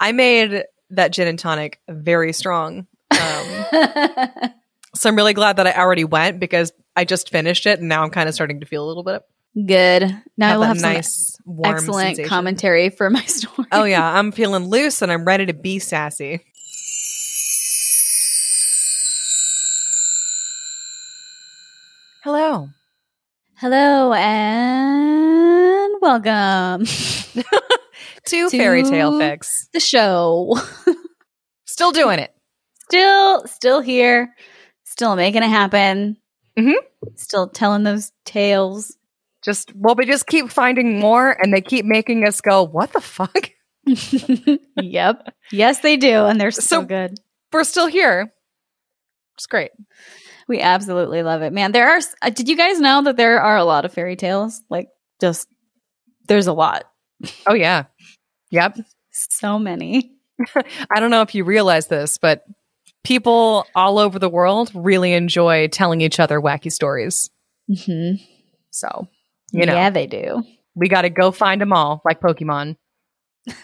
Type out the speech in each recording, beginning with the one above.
I made that gin and tonic very strong. Um, so I'm really glad that I already went because I just finished it and now I'm kind of starting to feel a little bit Good. Now I have will have nice warm excellent sensation. commentary for my story. Oh yeah, I'm feeling loose and I'm ready to be sassy. Hello. Hello and welcome To To- Fairy Tale Fix. the show. Still doing it. Still, still here. Still making it happen. Mhm. Still telling those tales. Just well, we just keep finding more and they keep making us go, what the fuck? yep. Yes, they do, and they're so, So- good. We're still here. It's great. We absolutely love it, man. There are. Uh, did you guys know that there are a lot of fairy tales? Like, just there's a lot. Oh yeah. Yep. So many. I don't know if you realize this, but people all over the world really enjoy telling each other wacky stories. hmm So, you know, yeah, they do. we got to go find them all, like Pokemon.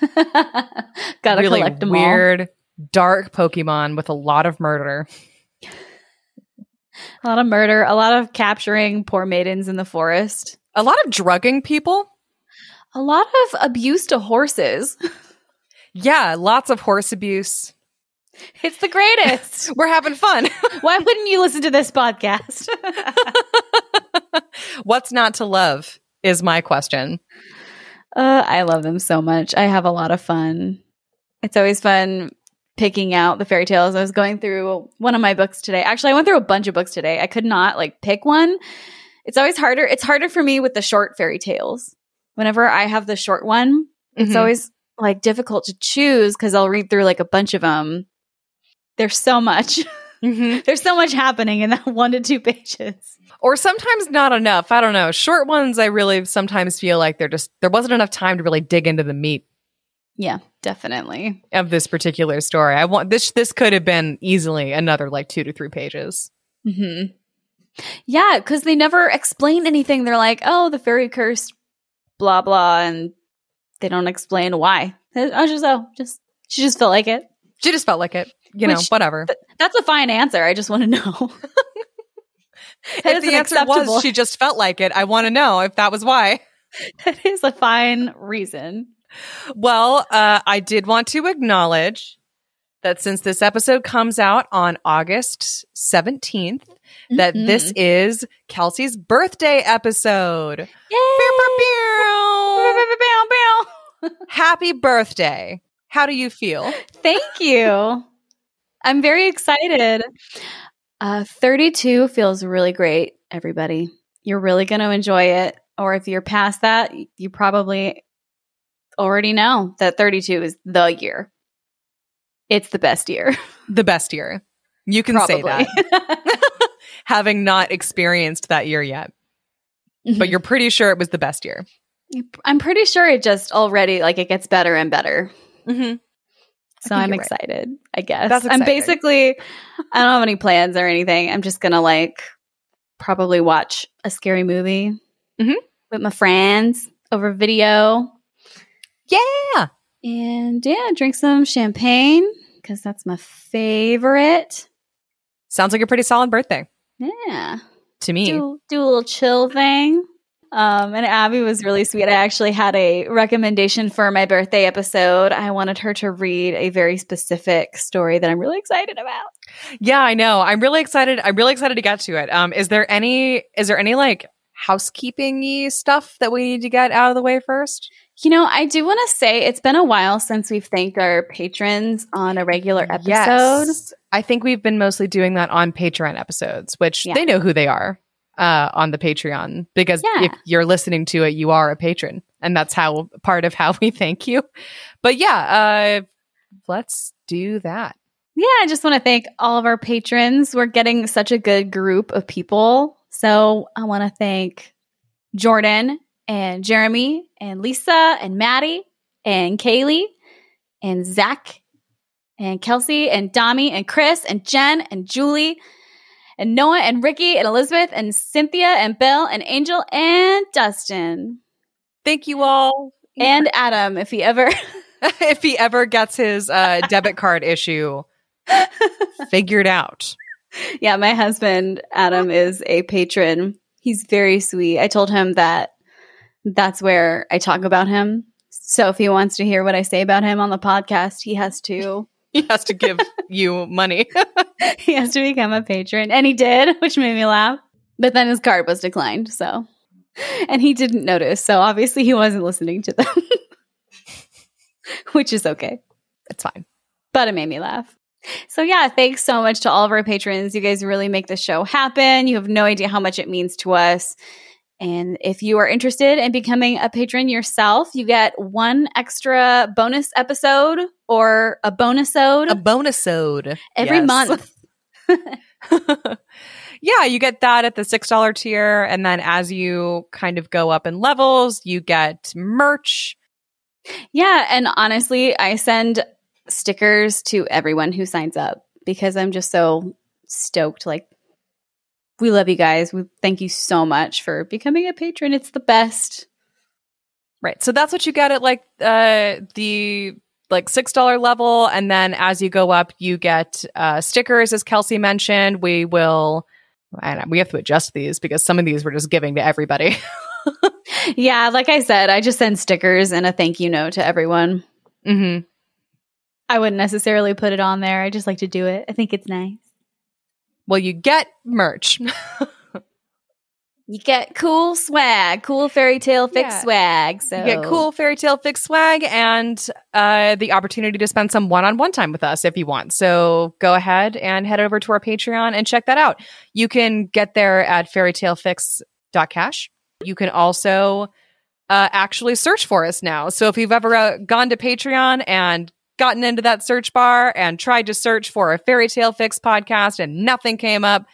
Gotta really collect them all. weird, dark Pokemon with a lot of murder. A lot of murder. A lot of capturing poor maidens in the forest. A lot of drugging people. A lot of abuse to horses. Yeah, lots of horse abuse. It's the greatest. We're having fun. Why wouldn't you listen to this podcast? What's not to love is my question. Uh, I love them so much. I have a lot of fun. It's always fun picking out the fairy tales. I was going through one of my books today. Actually, I went through a bunch of books today. I could not like pick one. It's always harder. It's harder for me with the short fairy tales. Whenever I have the short one, it's Mhm. always like difficult to choose because I'll read through like a bunch of them. There's so much. Mhm. There's so much happening in that one to two pages. Or sometimes not enough. I don't know. Short ones, I really sometimes feel like they're just, there wasn't enough time to really dig into the meat Yeah, definitely. of this particular story. I want this, this could have been easily another like two to three pages. Mm-hmm. Yeah, because they never explain anything. They're like, oh, the fairy curse, blah blah, and they don't explain why. I was just oh, just she just felt like it. She just felt like it. You know, whatever. Th- That's a fine answer. I just want to know. If the answer acceptable- was she just felt like it, I want to know if that was why. that is a fine reason. Well, uh, I did want to acknowledge that since this episode comes out on August 17th, that Mhm. this is Kelsey's birthday episode. Yay! Happy birthday. How do you feel? Thank you. I'm very excited. Uh, 32 feels really great, everybody. You're really going to enjoy it. Or if you're past that, you probably already know that 32 is the year. It's the best year. The best year. You can say that, having not experienced that year yet, but you're pretty sure it was the best year. I'm pretty sure it just already, like, it gets better and better. Mm-hmm. So I'm you're right. excited, I guess. I'm basically, I don't have any plans or anything. I'm just going to like probably watch a scary movie Mhm. with my friends over video Yeah. and yeah, drink some champagne because that's my favorite. Sounds like a pretty solid birthday Yeah. to me. Do, do a little chill thing. Um, and Abby was really sweet. I actually had a recommendation for my birthday episode. I wanted her to read a very specific story that I'm really excited about. Yeah, I know. I'm really excited. I'm really excited to get to it. Um, is there any is there any like housekeeping stuff that we need to get out of the way first? You know, I do want to say it's been a while since we've thanked our patrons on a regular episode. Yes. I think we've been mostly doing that on Patreon episodes, which Yeah. they know who they are uh, on the Patreon because Yeah. if you're listening to it, you are a patron, and that's how part of how we thank you. But yeah, uh, let's do that. Yeah, I just want to thank all of our patrons. We're getting such a good group of people. So I want to thank Jordan and Jeremy and Lisa and Maddie and Kaylee and Zach and Kelsey and Dami and Chris and Jen and Julie and Noah and Ricky and Elizabeth and Cynthia and Bill and Angel and Dustin Thank you all. and Adam if he ever if he ever gets his uh, debit card issue figured out. Yeah, my husband Adam is a patron. He's very sweet. I told him that that's where I talk about him. So if he wants to hear what I say about him on the podcast, he has to He has to give you money. he has to become a patron. And he did, which made me laugh. But then his card was declined, so and he didn't notice. So obviously he wasn't listening to them. which is okay. it's fine. But it made me laugh. So yeah, thanks so much to all of our patrons. You guys really make the show happen. You have no idea how much it means to us. And if you are interested in becoming a patron yourself, you get one extra bonus episode or a bonus ode A bonusode every Yes. month. yeah, you get that at the $6 tier. And then as you kind of go up in levels, you get merch. Yeah, and honestly, I send stickers to everyone who signs up because I'm just so stoked. Like, we love you guys. We thank you so much for becoming a patron. It's the best. Right. So that's what you get at like uh the like six dollar level, and then as you go up, you get uh stickers, as Kelsey mentioned. We will. Don't, we have to adjust these because some of these we're just giving to everybody. Yeah, like I said, I just send stickers and a thank you note to everyone. Mm-hmm. I wouldn't necessarily put it on there. I just like to do it. I think it's nice. Well, you get merch. You get cool swag, cool fairy tale fix Yeah. swag. So You get cool fairy tale fix swag and uh, the opportunity to spend some one on one time with us if you want. So go ahead and head over to our Patreon and check that out. You can get there at fairytalefix.cash. You can also uh, actually search for us now. So if you've ever uh, gone to Patreon and gotten into that search bar and tried to search for a fairy tale fix podcast and nothing came up,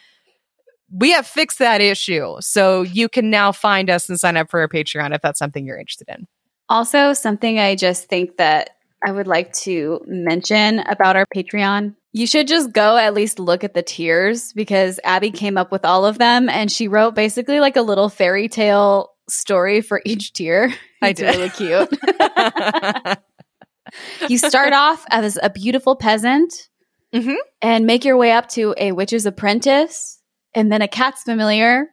we have fixed that issue. So you can now find us and sign up for our Patreon if that's something you're interested in. Also, something I just think that I would like to mention about our Patreon. You should just go at least look at the tiers because Abby came up with all of them and she wrote basically like a little fairy tale story for each tier. I It's did. really cute. you start off as a beautiful peasant Mhm. and make your way up to a witch's apprentice and then a cat's familiar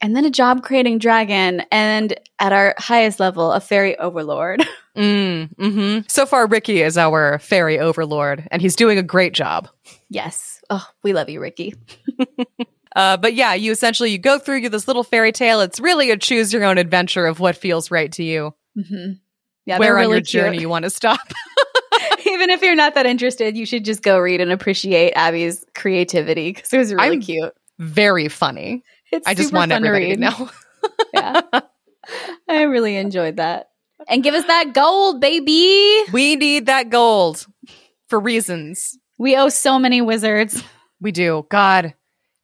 and then a job creating dragon and at our highest level a fairy overlord mm, hmm So far, Ricky is our fairy overlord, and he's doing a great job. yes oh we love you ricky Uh, but yeah, you essentially you go through you this little fairy tale. It's really a choose your own adventure of what feels right to you. mm-hmm. Yeah where they're on really your cute. journey you want to stop. even if you're not that interested you should just go read and appreciate abby's creativity because it was really I'm- cute Very funny. it's I just want everybody to, know. yeah i really enjoyed that and give us that gold baby we need that gold for reasons. we owe so many wizards We do. God,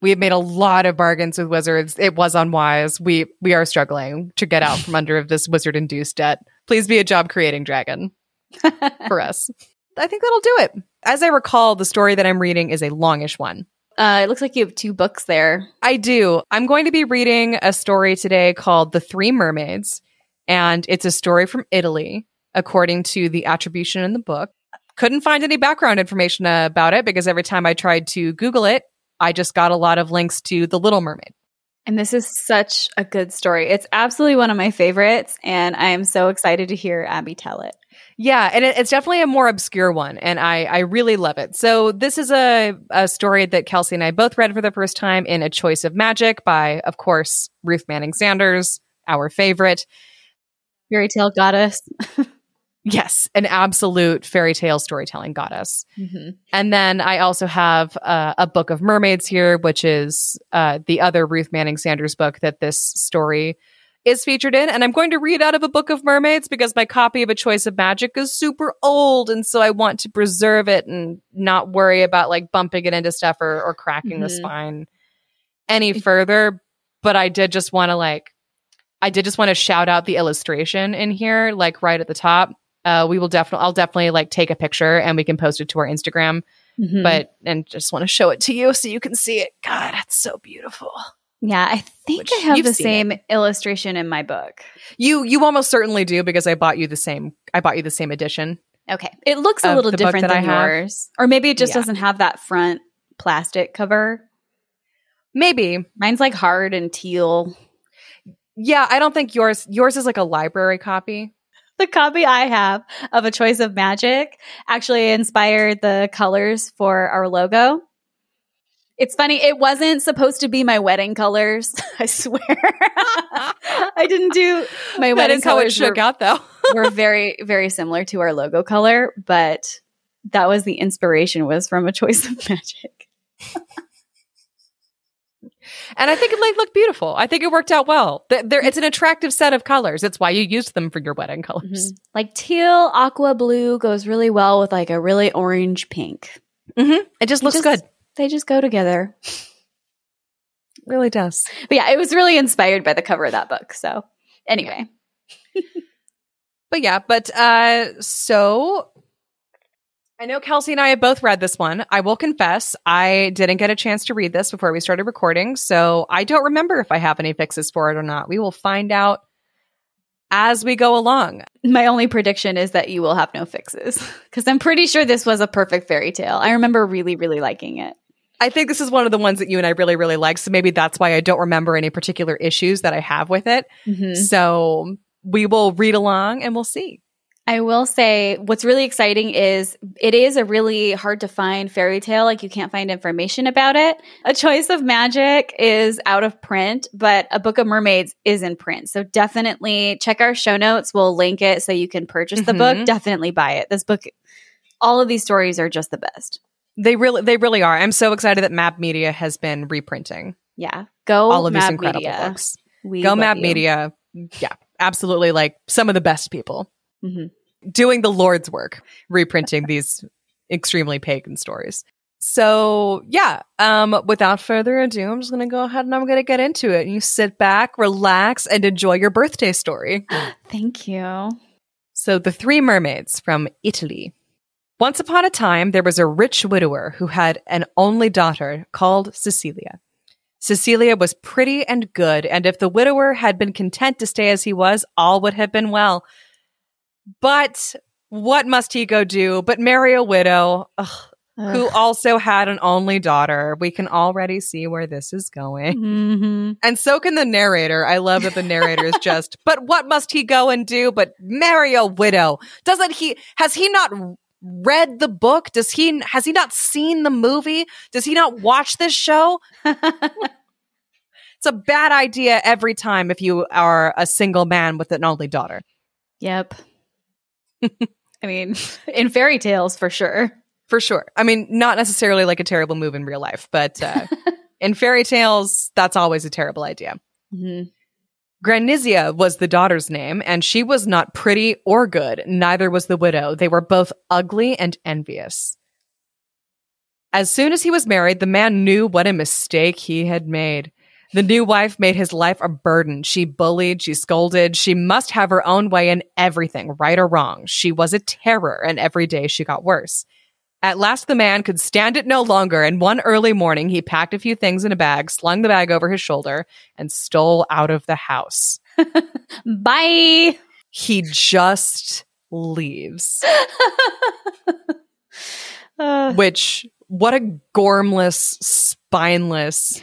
we have made a lot of bargains with wizards. It was unwise. We we are struggling to get out from under of this wizard induced debt. Please be a job creating dragon for us. I think that'll do it. As I recall, the story that I'm reading is a longish one. Uh, it looks like you have two books there. I do. I'm going to be reading a story today called The Three Mermaids, and it's a story from Italy, according to the attribution in the book. Couldn't find any background information about it because every time I tried to Google it, I just got a lot of links to The Little Mermaid. And this is such a good story. It's absolutely one of my favorites, and I am so excited to hear Abby tell it. Yeah, and it, it's definitely a more obscure one, and I I really love it. So this is a a story that Kelsey and I both read for the first time in A Choice of Magic by, of course, Ruth Manning Sanders, our favorite. Fairy tale goddess. Yes, an absolute fairy tale storytelling goddess. Mm-hmm. And then I also have uh, a book of mermaids here, which is uh, the other Ruth Manning Sanders book that this story is featured in. And I'm going to read out of a book of mermaids because my copy of A Choice of Magic is super old. And so I want to preserve it and not worry about like bumping it into stuff or, or cracking the Mhm. spine any further. But I did just want to like, I did just want to shout out the illustration in here, like right at the top. Uh, we will definitely, I'll definitely like take a picture and we can post it to our Instagram Mm-hmm. but and just want to show it to you so you can see it. God, it's so beautiful. Yeah, I think Which I have the same illustration in my book. You you almost certainly do because I bought you the same. I bought you the same edition. Okay. It looks a little different than yours. Or maybe it just Yeah. doesn't have that front plastic cover. Maybe. Mine's like hard and teal. Yeah, I don't think yours yours is like a library copy. The copy I have of A Choice of Magic actually inspired the colors for our logo. It's funny, it wasn't supposed to be my wedding colors. I swear. I didn't do my that wedding is how it colors shook were, out though. were very, very similar to our logo color, but that was the inspiration was from A Choice of Magic. And I think it like looked beautiful. I think it worked out well. There, it's an attractive set of colors. It's why you used them for your wedding colors. Like teal, aqua blue goes really well with like a really orange pink. Mm-hmm. It just It looks just- good. They just go together. really does. But yeah, it was really inspired by the cover of that book. So anyway, But yeah, but uh so I know Kelsey and I have both read this one. I will confess, I didn't get a chance to read this before we started recording, so I don't remember if I have any fixes for it or not. We will find out as we go along. my only prediction is that you will have no fixes because I'm pretty sure this was a perfect fairy tale. I remember really, really liking it. I think this is one of the ones that you and I really, really like. So maybe that's why I don't remember any particular issues that I have with it. Mm-hmm. So we will read along and we'll see. I will say what's really exciting is it is a really hard to find fairy tale. Like you can't find information about it. A Choice of Magic is out of print, but A Book of Mermaids is in print. So definitely check our show notes. We'll link it so you can purchase the Mhm. book. Definitely buy it. This book, all of these stories are just the best. They really, they really are. I'm so excited that Map Media has been reprinting Yeah. Go all of these incredible Media. books. We Go Map you. Media. Yeah, absolutely. Like some of the best people Mhm. Doing the Lord's work, reprinting these extremely pagan stories. So yeah, um, without further ado, I'm just gonna go ahead and I'm gonna get into it. You sit back, relax, and enjoy your birthday story. Thank you. So, The Three Mermaids from Italy. Once upon a time, there was a rich widower who had an only daughter called Cecilia. Cecilia was pretty and good, and if the widower had been content to stay as he was, all would have been well. But what must he go do but marry a widow ugh, who also had an only daughter? We can already see where this is going. Mhm. And so can the narrator. I love that the narrator is just, but what must he go and do but marry a widow? Doesn't he, has he not read the book? Does he, has he not seen the movie? Does he not watch this show? It's a bad idea every time if you are a single man with an only daughter. Yep. I mean, in fairy tales for sure. For sure. I mean, not necessarily like a terrible move in real life, but uh, in fairy tales, that's always a terrible idea. Mhm. Granizia was the daughter's name, and she was not pretty or good. Neither was the widow. They were both ugly and envious. As soon as he was married, the man knew what a mistake he had made. The new wife made his life a burden. She bullied, she scolded, she must have her own way in everything, right or wrong. She was a terror, and every day she got worse. At last, the man could stand it no longer, and one early morning he packed a few things in a bag, slung the bag over his shoulder, and stole out of the house. Bye. He just leaves. Uh, Which, what a gormless, spineless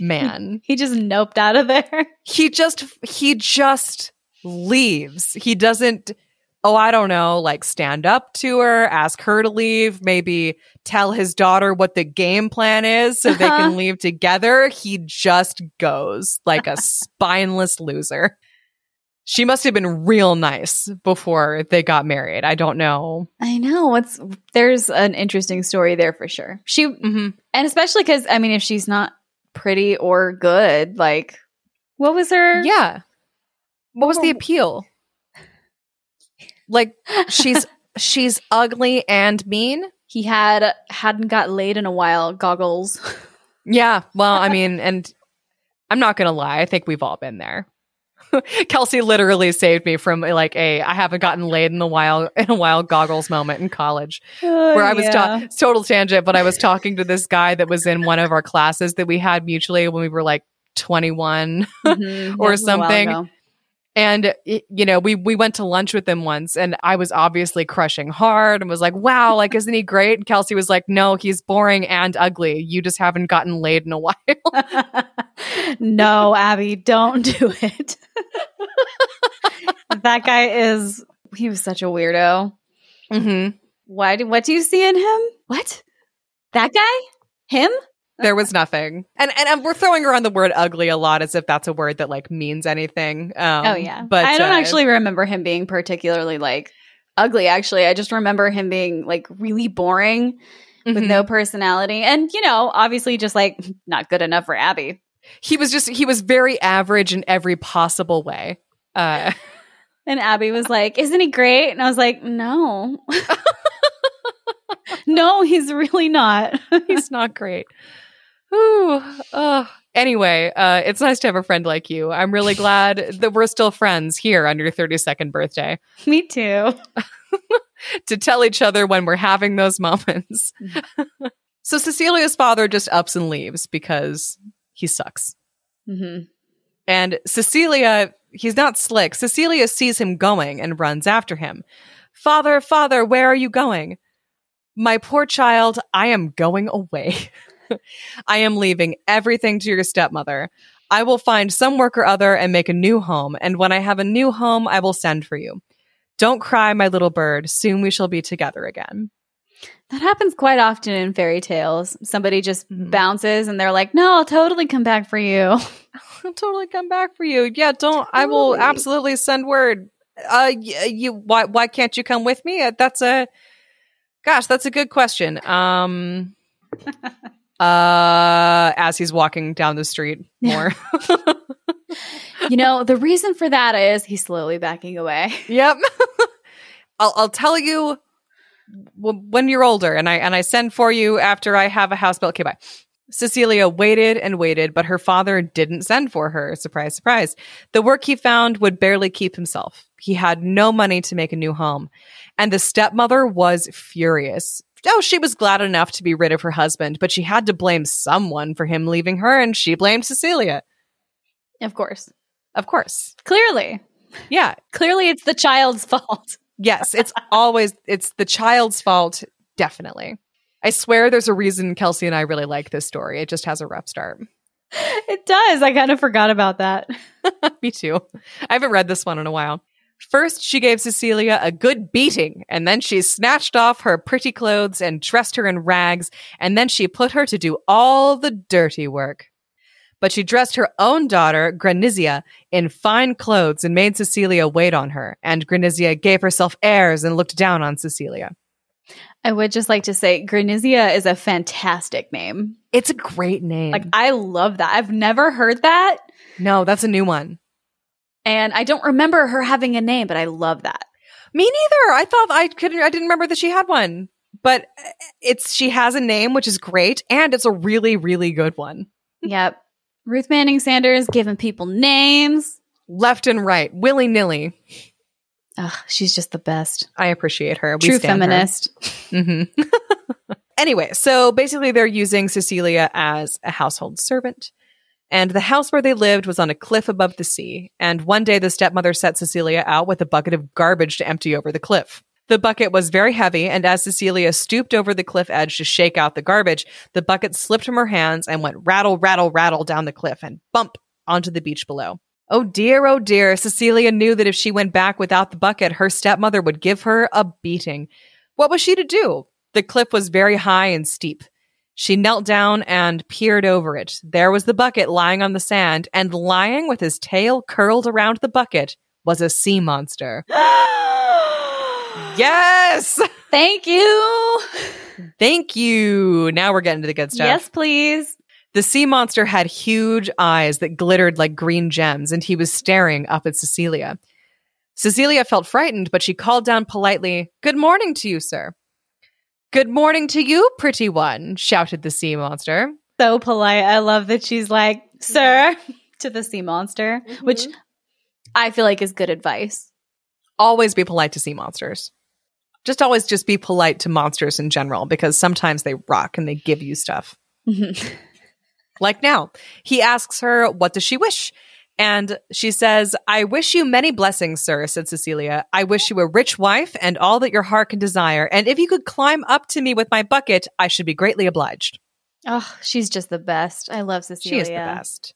man. he just noped out of there. he just, he just leaves. He doesn't, oh, I don't know, like stand up to her, ask her to leave, maybe tell his daughter what the game plan is so they can leave together. He just goes like a spineless loser. She must have been real nice before they got married. I don't know. I know. What's there's an interesting story there for sure. She hmm and especially because I mean, if she's not pretty or good, like what was her? Yeah. What was the oh. appeal? Like she's she's ugly and mean? he had hadn't got laid in a while. Goggles. Yeah. Well, I mean, and I'm not gonna lie, I think we've all been there. Kelsey literally saved me from like a I haven't gotten laid in a while in a while goggles moment in college where I was ta- total tangent, but I was talking to this guy that was in one of our classes that we had mutually when we were like 21 Mhm. Or Yeah, something. And you know we we went to lunch with him once and i was obviously crushing hard and was like wow like isn't he great and kelsey was like no he's boring and ugly you just haven't gotten laid in a while no, Abby, don't do it. that guy is he was such a weirdo. mm-hmm. Why do what do you see in him? What? That guy? Him? There was nothing and, and and we're throwing around the word ugly a lot as if that's a word that like means anything um, oh yeah. but I don't uh, actually remember him being particularly like ugly actually. I just remember him being like really boring with mhm. no personality and you know, obviously just like not good enough for Abby. he was just he was very average in every possible way uh And Abby was like, "Isn't he great?" And I was like, "No." no, he's really not. he's not great Ooh, oh. Anyway, uh, it's nice to have a friend like you. I'm really glad that we're still friends here on your 32nd birthday Me too. to tell each other when we're having those moments. so Cecilia's father just ups and leaves because he sucks. hmm And Cecilia, he's not slick. Cecilia sees him going and runs after him. Father, father, where are you going? My poor child, I am going away. I am leaving everything to your stepmother. I will find some work or other and make a new home. And when I have a new home, I will send for you. Don't cry, my little bird. Soon we shall be together again. That happens quite often in fairy tales. Somebody just Mhm. bounces and they're like, "No, I'll totally come back for you." I'll totally come back for you. Yeah, don't. I will absolutely send word. Uh, y- you. Why? Why can't you come with me? Uh, That's a. Gosh, that's a good question. Um. uh, as he's walking down the street more. you know, the reason for that is he's slowly backing away. yep. I'll I'll tell you w- when you're older, and I and I send for you after I have a house built. Okay, bye. Cecilia waited and waited, but her father didn't send for her. Surprise, surprise. The work he found would barely keep himself. He had no money to make a new home. And the stepmother was furious. Oh, she was glad enough to be rid of her husband, but she had to blame someone for him leaving her, and she blamed Cecilia. Of course. Of course. Clearly. Yeah. Clearly it's the child's fault. Yes, it's always it's the child's fault, definitely. I swear there's a reason Kelsey and I really like this story. It just has a rough start. It does. I kind of forgot about that. Me too. I haven't read this one in a while. First, she gave Cecilia a good beating, and then she snatched off her pretty clothes and dressed her in rags, and then she put her to do all the dirty work. But she dressed her own daughter, Granizia, in fine clothes and made Cecilia wait on her, and Granizia gave herself airs and looked down on Cecilia. I would just like to say Granizia is a fantastic name. It's a great name. Like I love that. I've never heard that no, that's a new one. And I don't remember her having a name, but I love that. Me neither. I thought I couldn't. I didn't remember that she had one. But it's she has a name, which is great, and it's a really, really good one. yep. Ruth Manning Sanders giving people names. Left and right, willy nilly. Ugh, she's just the best. I appreciate her. We True stand her. feminist. hmm anyway, so basically, they're using Cecilia as a household servant. And the house where they lived was on a cliff above the sea. And one day, the stepmother set Cecilia out with a bucket of garbage to empty over the cliff. The bucket was very heavy, and as Cecilia stooped over the cliff edge to shake out the garbage, the bucket slipped from her hands and went rattle, rattle, rattle down the cliff and bump onto the beach below. Oh dear, oh dear. Cecilia knew that if she went back without the bucket, her stepmother would give her a beating. What was she to do? The cliff was very high and steep. She knelt down and peered over it. There was the bucket lying on the sand, and lying with his tail curled around the bucket was a sea monster. Yes! Thank you. Thank you. Now we're getting to the good stuff. Yes, please. The sea monster had huge eyes that glittered like green gems, and he was staring up at Cecilia. Cecilia felt frightened, but she called down politely, Good morning to you, sir. Good morning to you, pretty one, shouted the sea monster. So polite. I love that she's like, sir, to the sea monster, mm-hmm. which I feel like is good advice. Always be polite to sea monsters. Just always just be polite to monsters in general because sometimes they rock and they give you stuff. Mm-hmm. like now. He asks her, What does she wish? And she says, I wish you many blessings, sir, said Cecilia. I wish you a rich wife and all that your heart can desire. And if you could climb up to me with my bucket, I should be greatly obliged. Oh, she's just the best. I love Cecilia. She is the best.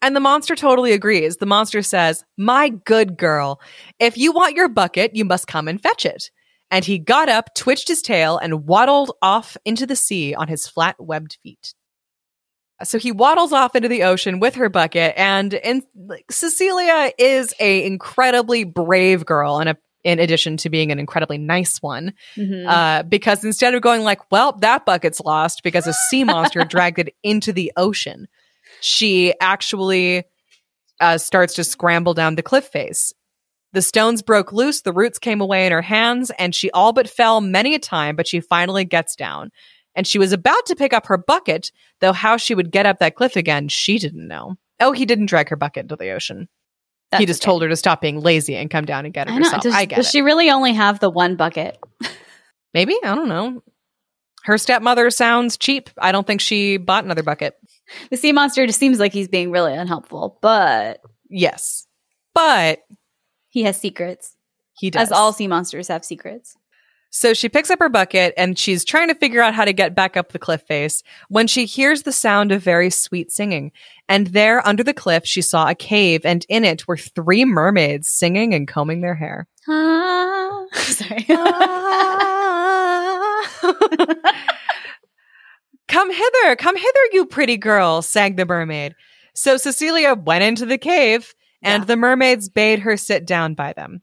And the monster totally agrees. The monster says, My good girl, if you want your bucket, you must come and fetch it. And he got up, twitched his tail, and waddled off into the sea on his flat webbed feet. So he waddles off into the ocean with her bucket, and in, like, Cecilia is a incredibly brave girl, and a, in addition to being an incredibly nice one, Mhm. uh, because instead of going like, "Well, that bucket's lost because a sea monster dragged it into the ocean," she actually uh, starts to scramble down the cliff face. The stones broke loose, the roots came away in her hands, and she all but fell many a time, but she finally gets down. And she was about to pick up her bucket, though how she would get up that cliff again, she didn't know. Oh, he didn't drag her bucket into the ocean. That's he just okay. told her to stop being lazy and come down and get it I herself. Does, I get does it. she really only have the one bucket? Maybe I don't know. Her stepmother sounds cheap. I don't think she bought another bucket. The sea monster just seems like he's being really unhelpful, but Yes, but he has secrets. he does. As all sea monsters have secrets. So she picks up her bucket and she's trying to figure out how to get back up the cliff face when she hears the sound of very sweet singing. And there under the cliff, she saw a cave and in it were three mermaids singing and combing their hair. Ah. Sorry. come hither, come hither, you pretty girl, sang the mermaid. So Cecilia went into the cave and Yeah. the mermaids bade her sit down by them.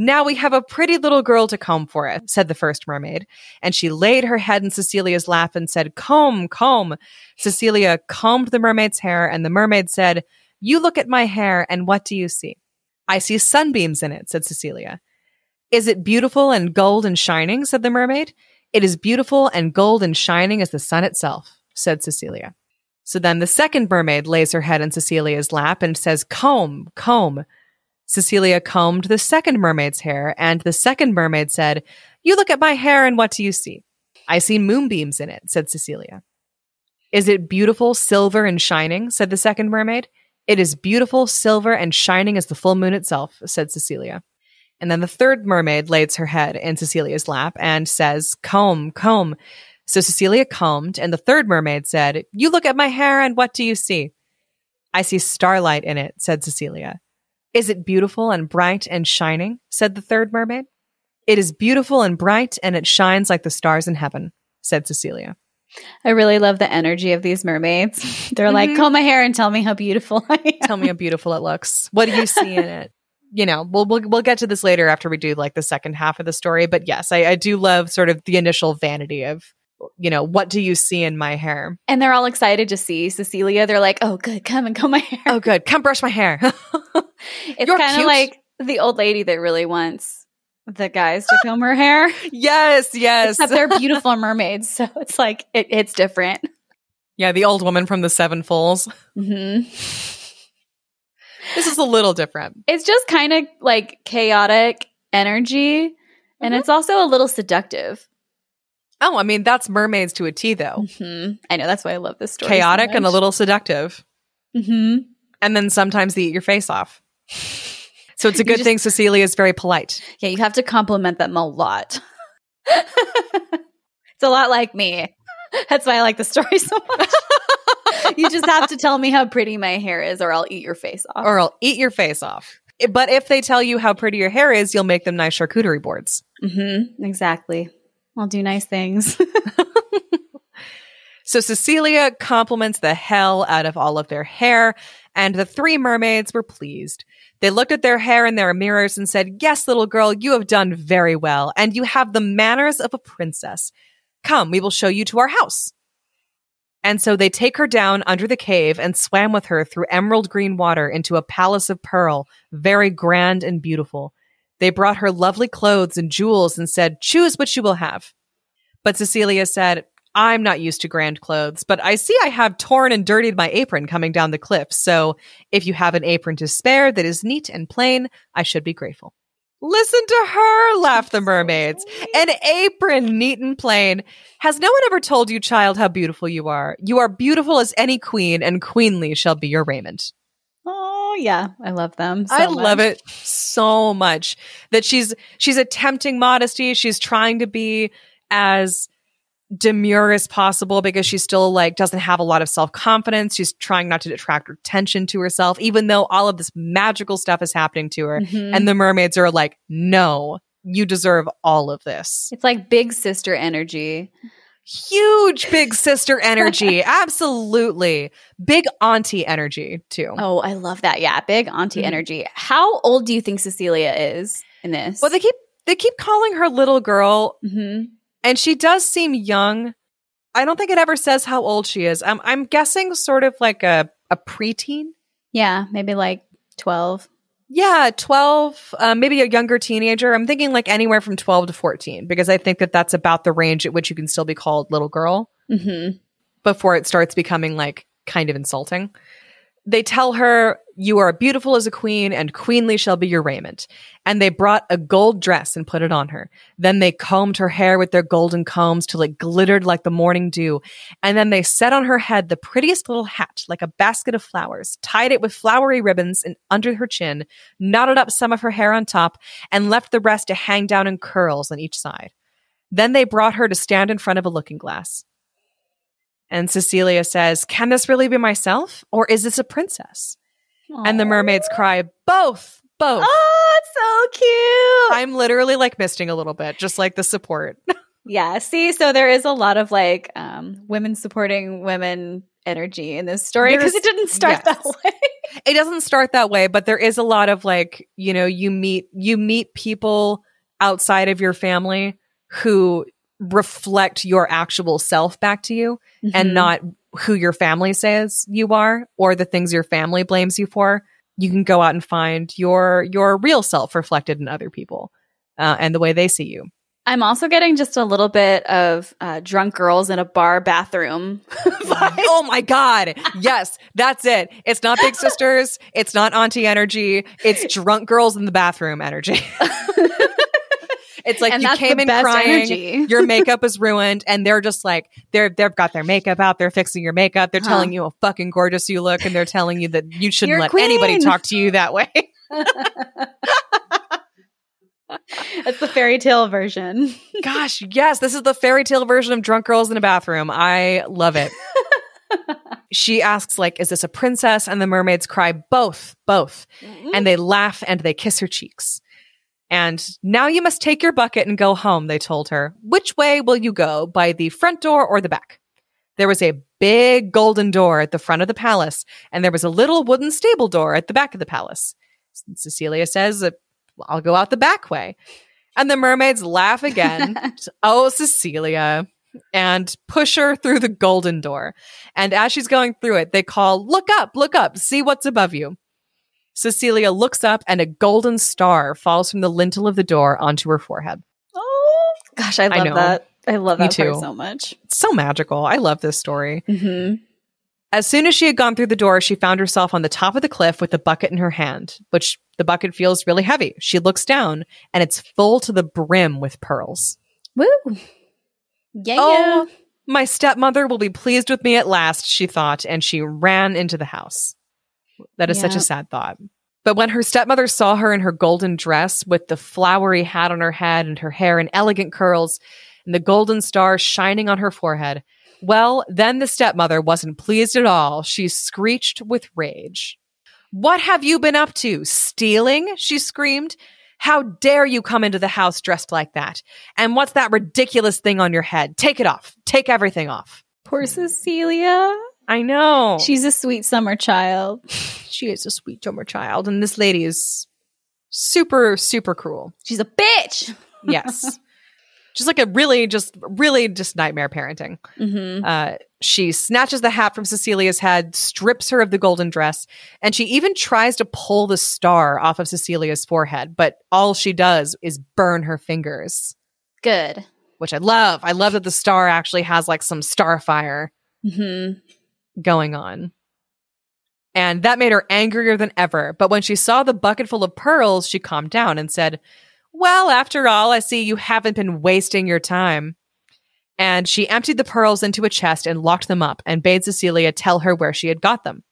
Now we have a pretty little girl to comb for us, said the first mermaid. And she laid her head in Cecilia's lap and said, Comb, comb. Cecilia combed the mermaid's hair, and the mermaid said, You look at my hair, and what do you see? I see sunbeams in it, said Cecilia. Is it beautiful and gold and shining? said the mermaid. It is beautiful and gold and shining as the sun itself, said Cecilia. So then the second mermaid lays her head in Cecilia's lap and says, Comb, comb. Cecilia combed the second mermaid's hair, and the second mermaid said, You look at my hair, and what do you see? I see moonbeams in it, said Cecilia. Is it beautiful, silver, and shining? said the second mermaid. It is beautiful, silver, and shining as the full moon itself, said Cecilia. And then the third mermaid lays her head in Cecilia's lap and says, Comb, comb. So Cecilia combed, and the third mermaid said, You look at my hair, and what do you see? I see starlight in it, said Cecilia. Is it beautiful and bright and shining? said the third mermaid. It is beautiful and bright, and it shines like the stars in heaven, said Cecilia. I really love the energy of these mermaids. They're like, Mhm. comb my hair and tell me how beautiful I am. Tell me how beautiful it looks. What do you see in it? You know, we'll, we'll we'll get to this later after we do like the second half of the story. But yes, I, I do love sort of the initial vanity of, you know, what do you see in my hair? And they're all excited to see Cecilia. They're like, oh, good, come and comb my hair. Oh, good. Come brush my hair. it's kind of like the old lady that really wants the guys to comb her hair. yes, yes. Except they're beautiful mermaids. So it's like, it, it's different. yeah, the old woman from the Seven Foals. hmm This is a little different. It's just kind of like chaotic energy. And Mhm. it's also a little seductive. Oh, I mean, that's mermaids to a T, though. hmm I know. That's why I love this story. Chaotic and a little seductive. hmm And then sometimes they eat your face off. So it's a good just- thing Cecilia is very polite. Yeah, you have to compliment them a lot. it's a lot like me. That's why I like the story so much. you just have to tell me how pretty my hair is, or I'll eat your face off. Or I'll eat your face off. But if they tell you how pretty your hair is, you'll make them nice charcuterie boards. mm-hmm, exactly. I'll do nice things. So Cecilia compliments the hell out of all of their hair, and the three mermaids were pleased. They looked at their hair in their mirrors and said, Yes, little girl, you have done very well, and you have the manners of a princess. Come, we will show you to our house. And so they take her down under the cave and swam with her through emerald green water into a palace of pearl, very grand and beautiful. They brought her lovely clothes and jewels and said, Choose what you will have. But Cecilia said, I'm not used to grand clothes, but I see I have torn and dirtied my apron coming down the cliff. So if you have an apron to spare that is neat and plain, I should be grateful. Listen to her, laughed the mermaids. An apron, neat and plain. Has no one ever told you, child, how beautiful you are? You are beautiful as any queen, and queenly shall be your raiment. Yeah, I love them. So I much. love it so much that she's she's attempting modesty. She's trying to be as demure as possible because she still like doesn't have a lot of self-confidence. She's trying not to attract attention to herself, even though all of this magical stuff is happening to her. Mhm. And the mermaids are like, no, you deserve all of this. it's like big sister energy. Huge big sister energy. Absolutely. Big auntie energy, too. Oh, I love that. Yeah, big auntie Mhm. energy. How old do you think Cecilia is in this? Well, they keep they keep calling her little girl, hmm and she does seem young. I don't think it ever says how old she is. I'm I'm guessing sort of like a a preteen. Yeah, maybe like twelve. Yeah, 12, uh, maybe a younger teenager. I'm thinking like anywhere from 12 to 14 because I think that that's about the range at which you can still be called little girl. hmm before it starts becoming like kind of insulting. They tell her, You are beautiful as a queen, and queenly shall be your raiment. And they brought a gold dress and put it on her. Then they combed her hair with their golden combs till it glittered like the morning dew. And then they set on her head the prettiest little hat, like a basket of flowers, tied it with flowery ribbons and under her chin, knotted up some of her hair on top, and left the rest to hang down in curls on each side. Then they brought her to stand in front of a looking glass. And Cecilia says, Can this really be myself? Or is this a princess? And the mermaids cry, Both, both. Oh, it's so cute. I'm literally like misting a little bit, just like the support. yeah. See, so there is a lot of like um, women supporting women energy in this story because it didn't start yes. that way. it doesn't start that way, but there is a lot of like, you know, you meet you meet people outside of your family who reflect your actual self back to you Mm-hmm. and not who your family says you are or the things your family blames you for. You can go out and find your your real self reflected in other people uh, and the way they see you. I'm also getting just a little bit of uh, drunk girls in a bar bathroom. oh my god yes that's it it's not big sisters it's not auntie energy it's drunk girls in the bathroom energy it's like And you came in crying energy. your makeup is ruined and they're just like they're they've got their makeup out they're fixing your makeup they're Huh. telling you how fucking gorgeous you look and they're telling you that you shouldn't You're let anybody talk to you that way It's the fairy tale version. gosh yes this is the fairy tale version of drunk girls in a bathroom i love it she asks like is this a princess and the mermaids cry both both and mm-hmm. they laugh and they kiss her cheeks. And now you must take your bucket and go home, they told her. Which way will you go, by the front door or the back? There was a big golden door at the front of the palace, and there was a little wooden stable door at the back of the palace. Cecilia says, I'll go out the back way. And the mermaids laugh again. oh, Cecilia. And push her through the golden door. And as she's going through it, they call, Look up, look up, see what's above you. Cecilia looks up and a golden star falls from the lintel of the door onto her forehead. oh, gosh, I love know. that. I love Me that part too. so much. It's so magical. I love this story. hmm As soon as she had gone through the door, she found herself on the top of the cliff with the bucket in her hand, which the bucket feels really heavy. She looks down and it's full to the brim with pearls. Woo. Yeah, Oh, my stepmother will be pleased with me at last, she thought, and she ran into the house. That is such a sad thought. But when her stepmother saw her in her golden dress with the flowery hat on her head and her hair in elegant curls and the golden star shining on her forehead, well, then the stepmother wasn't pleased at all. She screeched with rage. What have you been up to? Stealing? She screamed. How dare you come into the house dressed like that? And what's that ridiculous thing on your head? Take it off. Take everything off. Poor Cecilia. I know. She's a sweet summer child. she is a sweet summer child, and this lady is super, super cruel. She's a bitch. Yes. just like a really, just really, just nightmare parenting. Mm-hmm. Uh, she snatches the hat from Cecilia's head, strips her of the golden dress, and she even tries to pull the star off of Cecilia's forehead. But all she does is burn her fingers, Good. which I love. I love that the star actually has like some star fire Mm-hmm. Going on. And that made her angrier than ever. But when she saw the bucket full of pearls, she calmed down and said, Well, after all, I see you haven't been wasting your time. And she emptied the pearls into a chest and locked them up and bade Cecilia tell her where she had got them.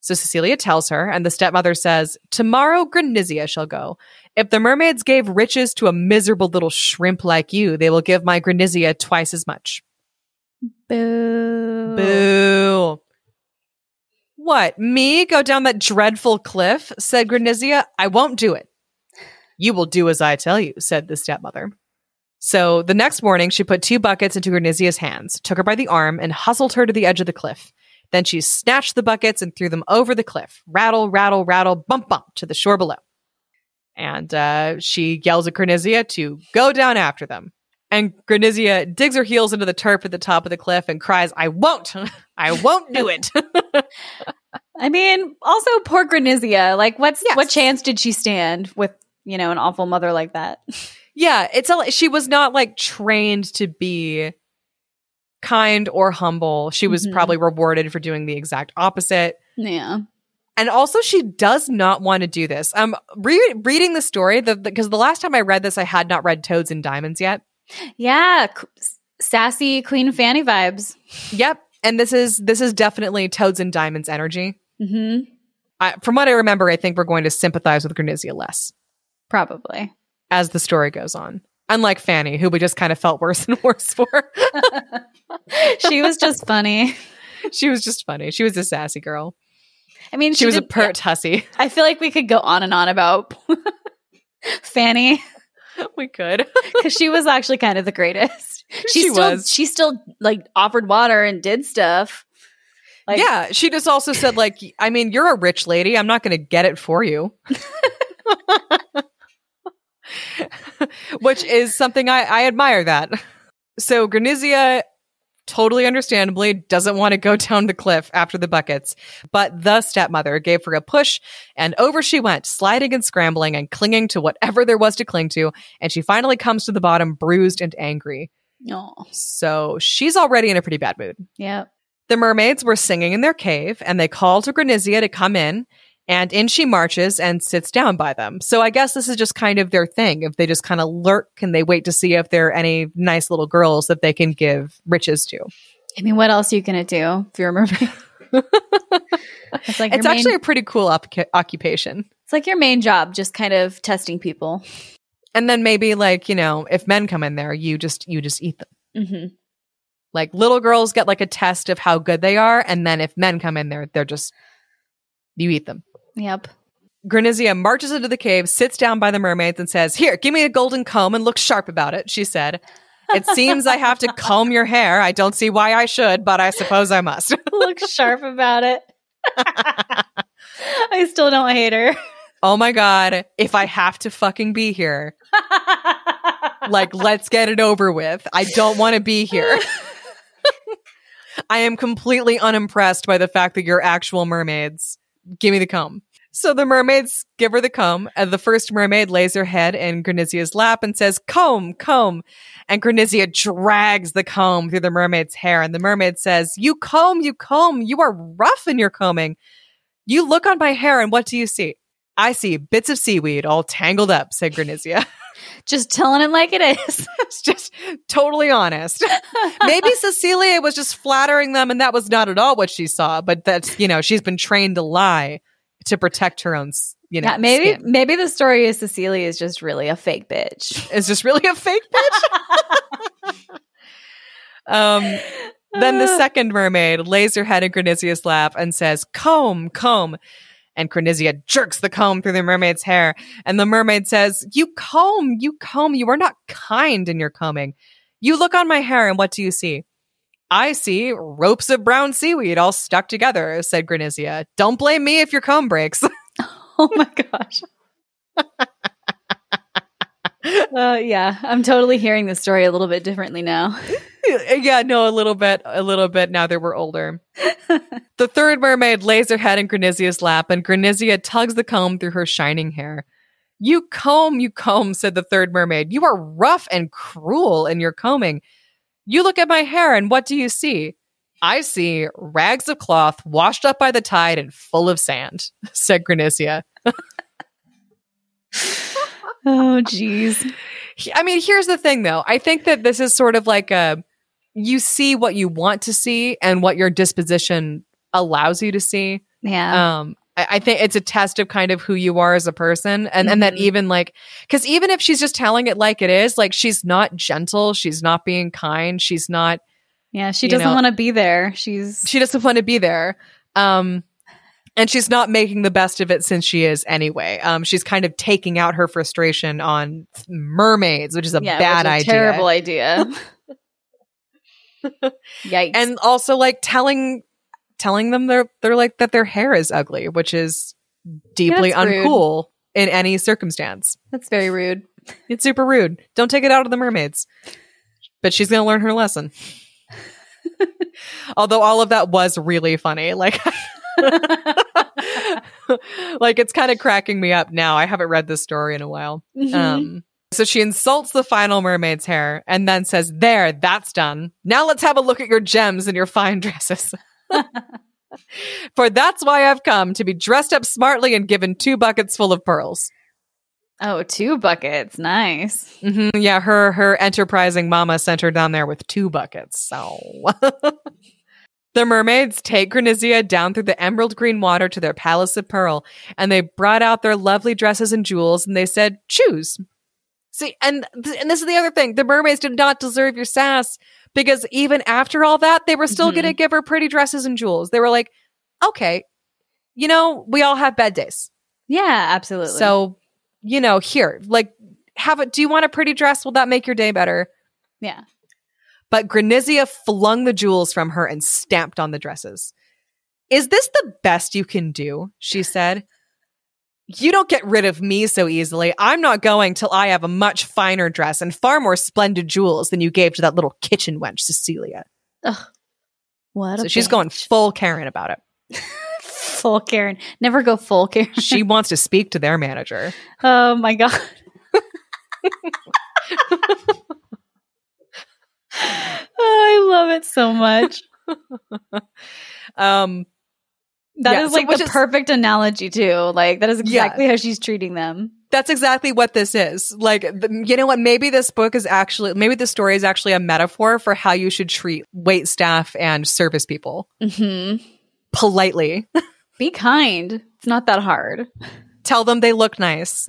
So Cecilia tells her, and the stepmother says, Tomorrow Granizia shall go. If the mermaids gave riches to a miserable little shrimp like you, they will give my Granizia twice as much. Boo. Boo. What, me go down that dreadful cliff? said Granizia. I won't do it. You will do as I tell you, said the stepmother. So the next morning, she put two buckets into Granizia's hands, took her by the arm, and hustled her to the edge of the cliff. Then she snatched the buckets and threw them over the cliff. Rattle, rattle, rattle, bump, bump to the shore below. And uh, she yells at Granizia to go down after them. And Granizia digs her heels into the turf at the top of the cliff and cries, I won't! I won't do it! I mean, also poor Granizia. Like, what's Yes. what chance did she stand with you know an awful mother like that? yeah, it's a, she was not like trained to be kind or humble. She was Mhm. probably rewarded for doing the exact opposite. Yeah. And also, she does not want to do this. I'm re- reading the story because the, because the last time I read this, I had not read Toads and Diamonds yet. Yeah. sassy Queen Fanny vibes. Yep, and this is this is definitely Toads and Diamonds energy. hmm I, from what I remember, I think we're going to sympathize with Granizia less Probably. as the story goes on. Unlike Fanny, who we just kind of felt worse and worse for. she was just funny. she was just funny. She was a sassy girl. I mean, She, was a did- pert hussy. I feel like we could go on and on about Fanny we could. because she was actually kind of the greatest. She, She still, was. She still like offered water and did stuff. Like, yeah, she just also said, like, I mean, you're a rich lady. I'm not going to get it for you. Which is something I, I admire that. So Granizia totally understandably doesn't want to go down the cliff after the buckets, but the stepmother gave her a push and over she went, sliding and scrambling and clinging to whatever there was to cling to. And she finally comes to the bottom bruised and angry. Oh, So she's already in a pretty bad mood. yeah. The mermaids were singing in their cave and they call to Granizia to come in. And in she marches and sits down by them. So I guess this is just kind of their thing. If they just kind of lurk and they wait to see if there are any nice little girls that they can give riches to. I mean, what else are you gonna do if you're a mermaid? it's like It's actually main, a pretty cool op- occupation. it's like your main job, just kind of testing people. And then maybe like, you know, if men come in there, you just you just eat them. hmm Like little girls get like a test of how good they are and then if men come in there, they're just you eat them. Yep. Granizia marches into the cave, sits down by the mermaids, and says, Here, give me a golden comb and look sharp about it, she said. It seems I have to comb your hair. I don't see why I should, but I suppose I must. Look sharp about it. I still don't hate her. oh my God. If I have to fucking be here, like, let's get it over with. I don't want to be here. I am completely unimpressed by the fact that you're actual mermaids. Give me the comb. So the mermaids give her the comb, and the first mermaid lays her head in Granizia's lap and says, Comb, comb. And Granizia drags the comb through the mermaid's hair, and the mermaid says, You comb, you comb, you are rough in your combing. You look on my hair, and what do you see? I see bits of seaweed all tangled up, said Granizia. just telling it like it is. it's just totally honest. Maybe Cecilia was just flattering them and that was not at all what she saw, but that's, you know, she's been trained to lie to protect her own, you know, yeah, maybe skin. maybe the story is Cecilia is just really a fake bitch. It's just really a fake bitch. um, then the second mermaid lays her head in Granizia's lap and says, comb, comb. And Granizia jerks the comb through the mermaid's hair. And the mermaid says, You comb, you comb, you are not kind in your combing. You look on my hair, and what do you see? I see ropes of brown seaweed all stuck together, said Granizia. Don't blame me if your comb breaks. oh my gosh. uh, yeah, I'm totally hearing the story a little bit differently now. yeah, no, a little bit, a little bit now that we're older. the third mermaid lays her head in Granizia's lap, and Granizia tugs the comb through her shining hair. You comb, you comb, said the third mermaid. You are rough and cruel in your combing. You look at my hair, and what do you see? I see rags of cloth washed up by the tide and full of sand, said Granizia. Oh, jeez. I mean, here's the thing though. I think that this is sort of like a you see what you want to see and what your disposition allows you to see. Yeah. Um, I, I think it's a test of kind of who you are as a person, and and that even like because even if she's just telling it like it is, like she's not gentle, she's not being kind, she's not yeah. She doesn't want to be there. She's she doesn't want to be there. Um, and she's not making the best of it since she is anyway. Um, she's kind of taking out her frustration on mermaids, which is a yeah, bad is a idea. Terrible idea. Yikes. and also like telling telling them they're they're like that their hair is ugly, which is deeply rude. uncool in any circumstance. That's very rude. It's super rude. Don't take it out of the mermaids. But she's gonna learn her lesson. Although all of that was really funny. Like like it's kind of cracking me up now. I haven't read this story in a while. Mhm. Um, so she insults the final mermaid's hair and then says, There, that's done. Now let's have a look at your gems and your fine dresses. For that's why I've come to be dressed up smartly and given two buckets full of pearls. oh, two buckets. Nice. hmm Yeah, her her enterprising mama sent her down there with two buckets. So the mermaids take Granizia down through the emerald green water to their palace of pearl, and they brought out their lovely dresses and jewels, and they said, "Choose." See, and th- and this is the other thing: the mermaids did not deserve your sass because even after all that, they were still Mhm. going to give her pretty dresses and jewels. They were like, "Okay, you know, we all have bad days." Yeah, absolutely. So, you know, here, like, have it. Do you want a pretty dress? Will that make your day better? yeah. But Granizia flung the jewels from her and stamped on the dresses. Is this the best you can do? She said. You don't get rid of me so easily. I'm not going till I have a much finer dress and far more splendid jewels than you gave to that little kitchen wench, Cecilia. Ugh. What? So she's bitch. going full Karen about it. full Karen. Never go full Karen. She wants to speak to their manager. oh my god. I love it so much. Um, That is Yeah, so like which the is- perfect analogy too. Like that is Yeah. exactly how she's treating them. that's exactly what this is. Like, the, you know what? Maybe this book is actually, maybe the story is actually a metaphor for how you should treat wait staff and service people hmm politely. Be kind. It's not that hard. Tell them they look nice,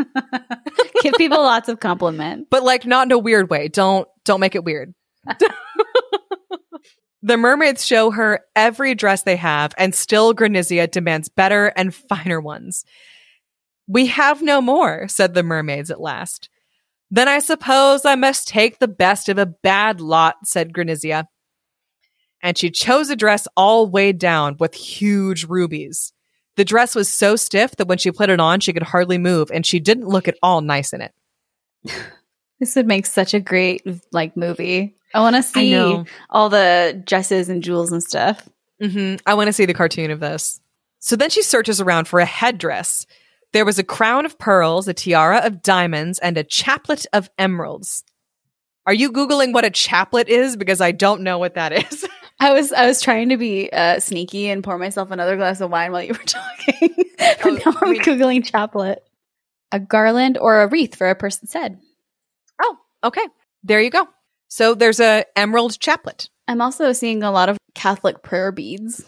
Give people lots of compliment. but like not in a weird way. Don't, don't make it weird. the mermaids show her every dress they have, and still Granizia demands better and finer ones. We have no more, said the mermaids at last. Then I suppose I must take the best of a bad lot, said Granizia. And she chose a dress all weighed down with huge rubies. The dress was so stiff that when she put it on, she could hardly move, and she didn't look at all nice in it. This would make such a great like movie. I want to see all the dresses and jewels and stuff. hmm I want to see the cartoon of this. So then she searches around for a headdress. There was a crown of pearls, a tiara of diamonds, and a chaplet of emeralds. Are you Googling what a chaplet is? Because I don't know what that is. I was I was trying to be uh, sneaky and pour myself another glass of wine while you were talking. but Oh, now I'm googling chaplet, a garland or a wreath for a person's head. oh, okay. There you go. So there's a emerald chaplet. I'm also seeing a lot of Catholic prayer beads.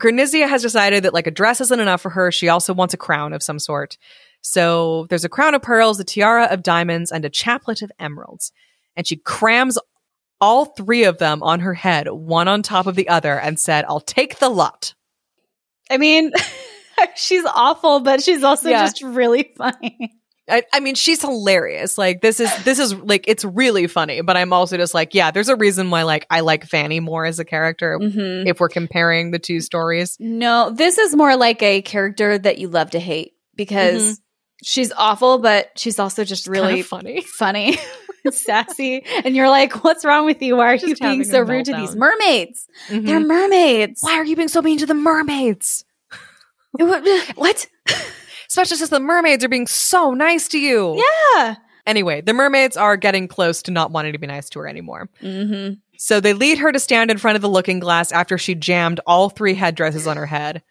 Granizia has decided that like a dress isn't enough for her. She also wants a crown of some sort. So there's a crown of pearls, a tiara of diamonds, and a chaplet of emeralds. And she crams all three of them on her head, one on top of the other, and said, I'll take the lot. I mean, she's awful, but she's also Yeah. just really funny. I, I mean, she's hilarious. Like this is this is like it's really funny, but I'm also just like, yeah, there's a reason why like I like Fanny more as a character Mm-hmm. if we're comparing the two stories. No, this is more like a character that you love to hate because she's awful, but she's also just Kinda really funny. funny, sassy, and you're like, "What's wrong with you? Why are Just you being so rude to meltdown. these mermaids? Mhm. They're mermaids. Why are you being so mean to the mermaids? What? Especially since the mermaids are being so nice to you. Yeah. Anyway, the mermaids are getting close to not wanting to be nice to her anymore. Mm-hmm. So they lead her to stand in front of the looking glass after she jammed all three headdresses on her head.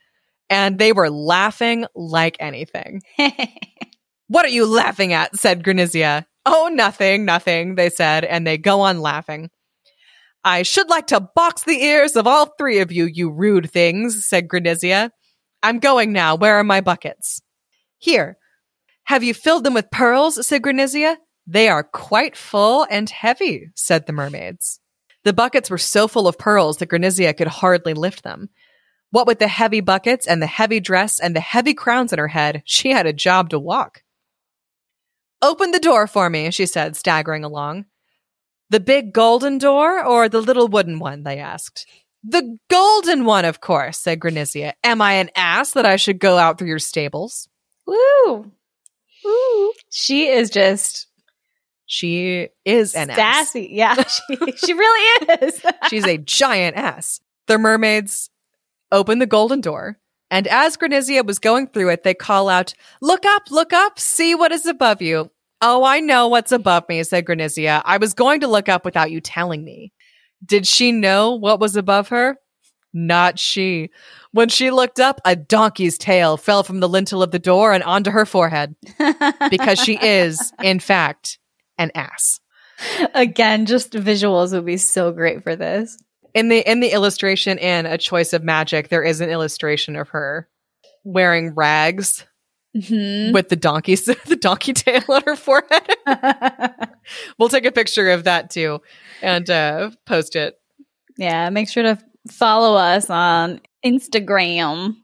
And they were laughing like anything. What are you laughing at? said Granizia. Oh, nothing, nothing, they said, and they go on laughing. I should like to box the ears of all three of you, you rude things, said Granizia. I'm going now. Where are my buckets? Here. Have you filled them with pearls? said Granizia. They are quite full and heavy, said the mermaids. The buckets were so full of pearls that Granizia could hardly lift them. What with the heavy buckets and the heavy dress and the heavy crowns in her head, she had a job to walk. Open the door for me, she said, staggering along. The big golden door or the little wooden one? they asked. The golden one, of course, said Granizia. Am I an ass that I should go out through your stables? Woo! Woo! She is just She is an ass. sassy. Yeah, she, she really is. She's a giant ass. The mermaids open the golden door, and as Granizia was going through it, they call out, Look up, look up, see what is above you. Oh, I know what's above me, said Granizia. I was going to look up without you telling me. Did she know what was above her? Not she. When she looked up, a donkey's tail fell from the lintel of the door and onto her forehead because she is, in fact, an ass. Again, just visuals would be so great for this. In the in the illustration in A Choice of Magic, there is an illustration of her wearing rags Mhm. with the donkey the donkey tail on her forehead. we'll take a picture of that too and uh, post it. yeah, make sure to follow us on Instagram.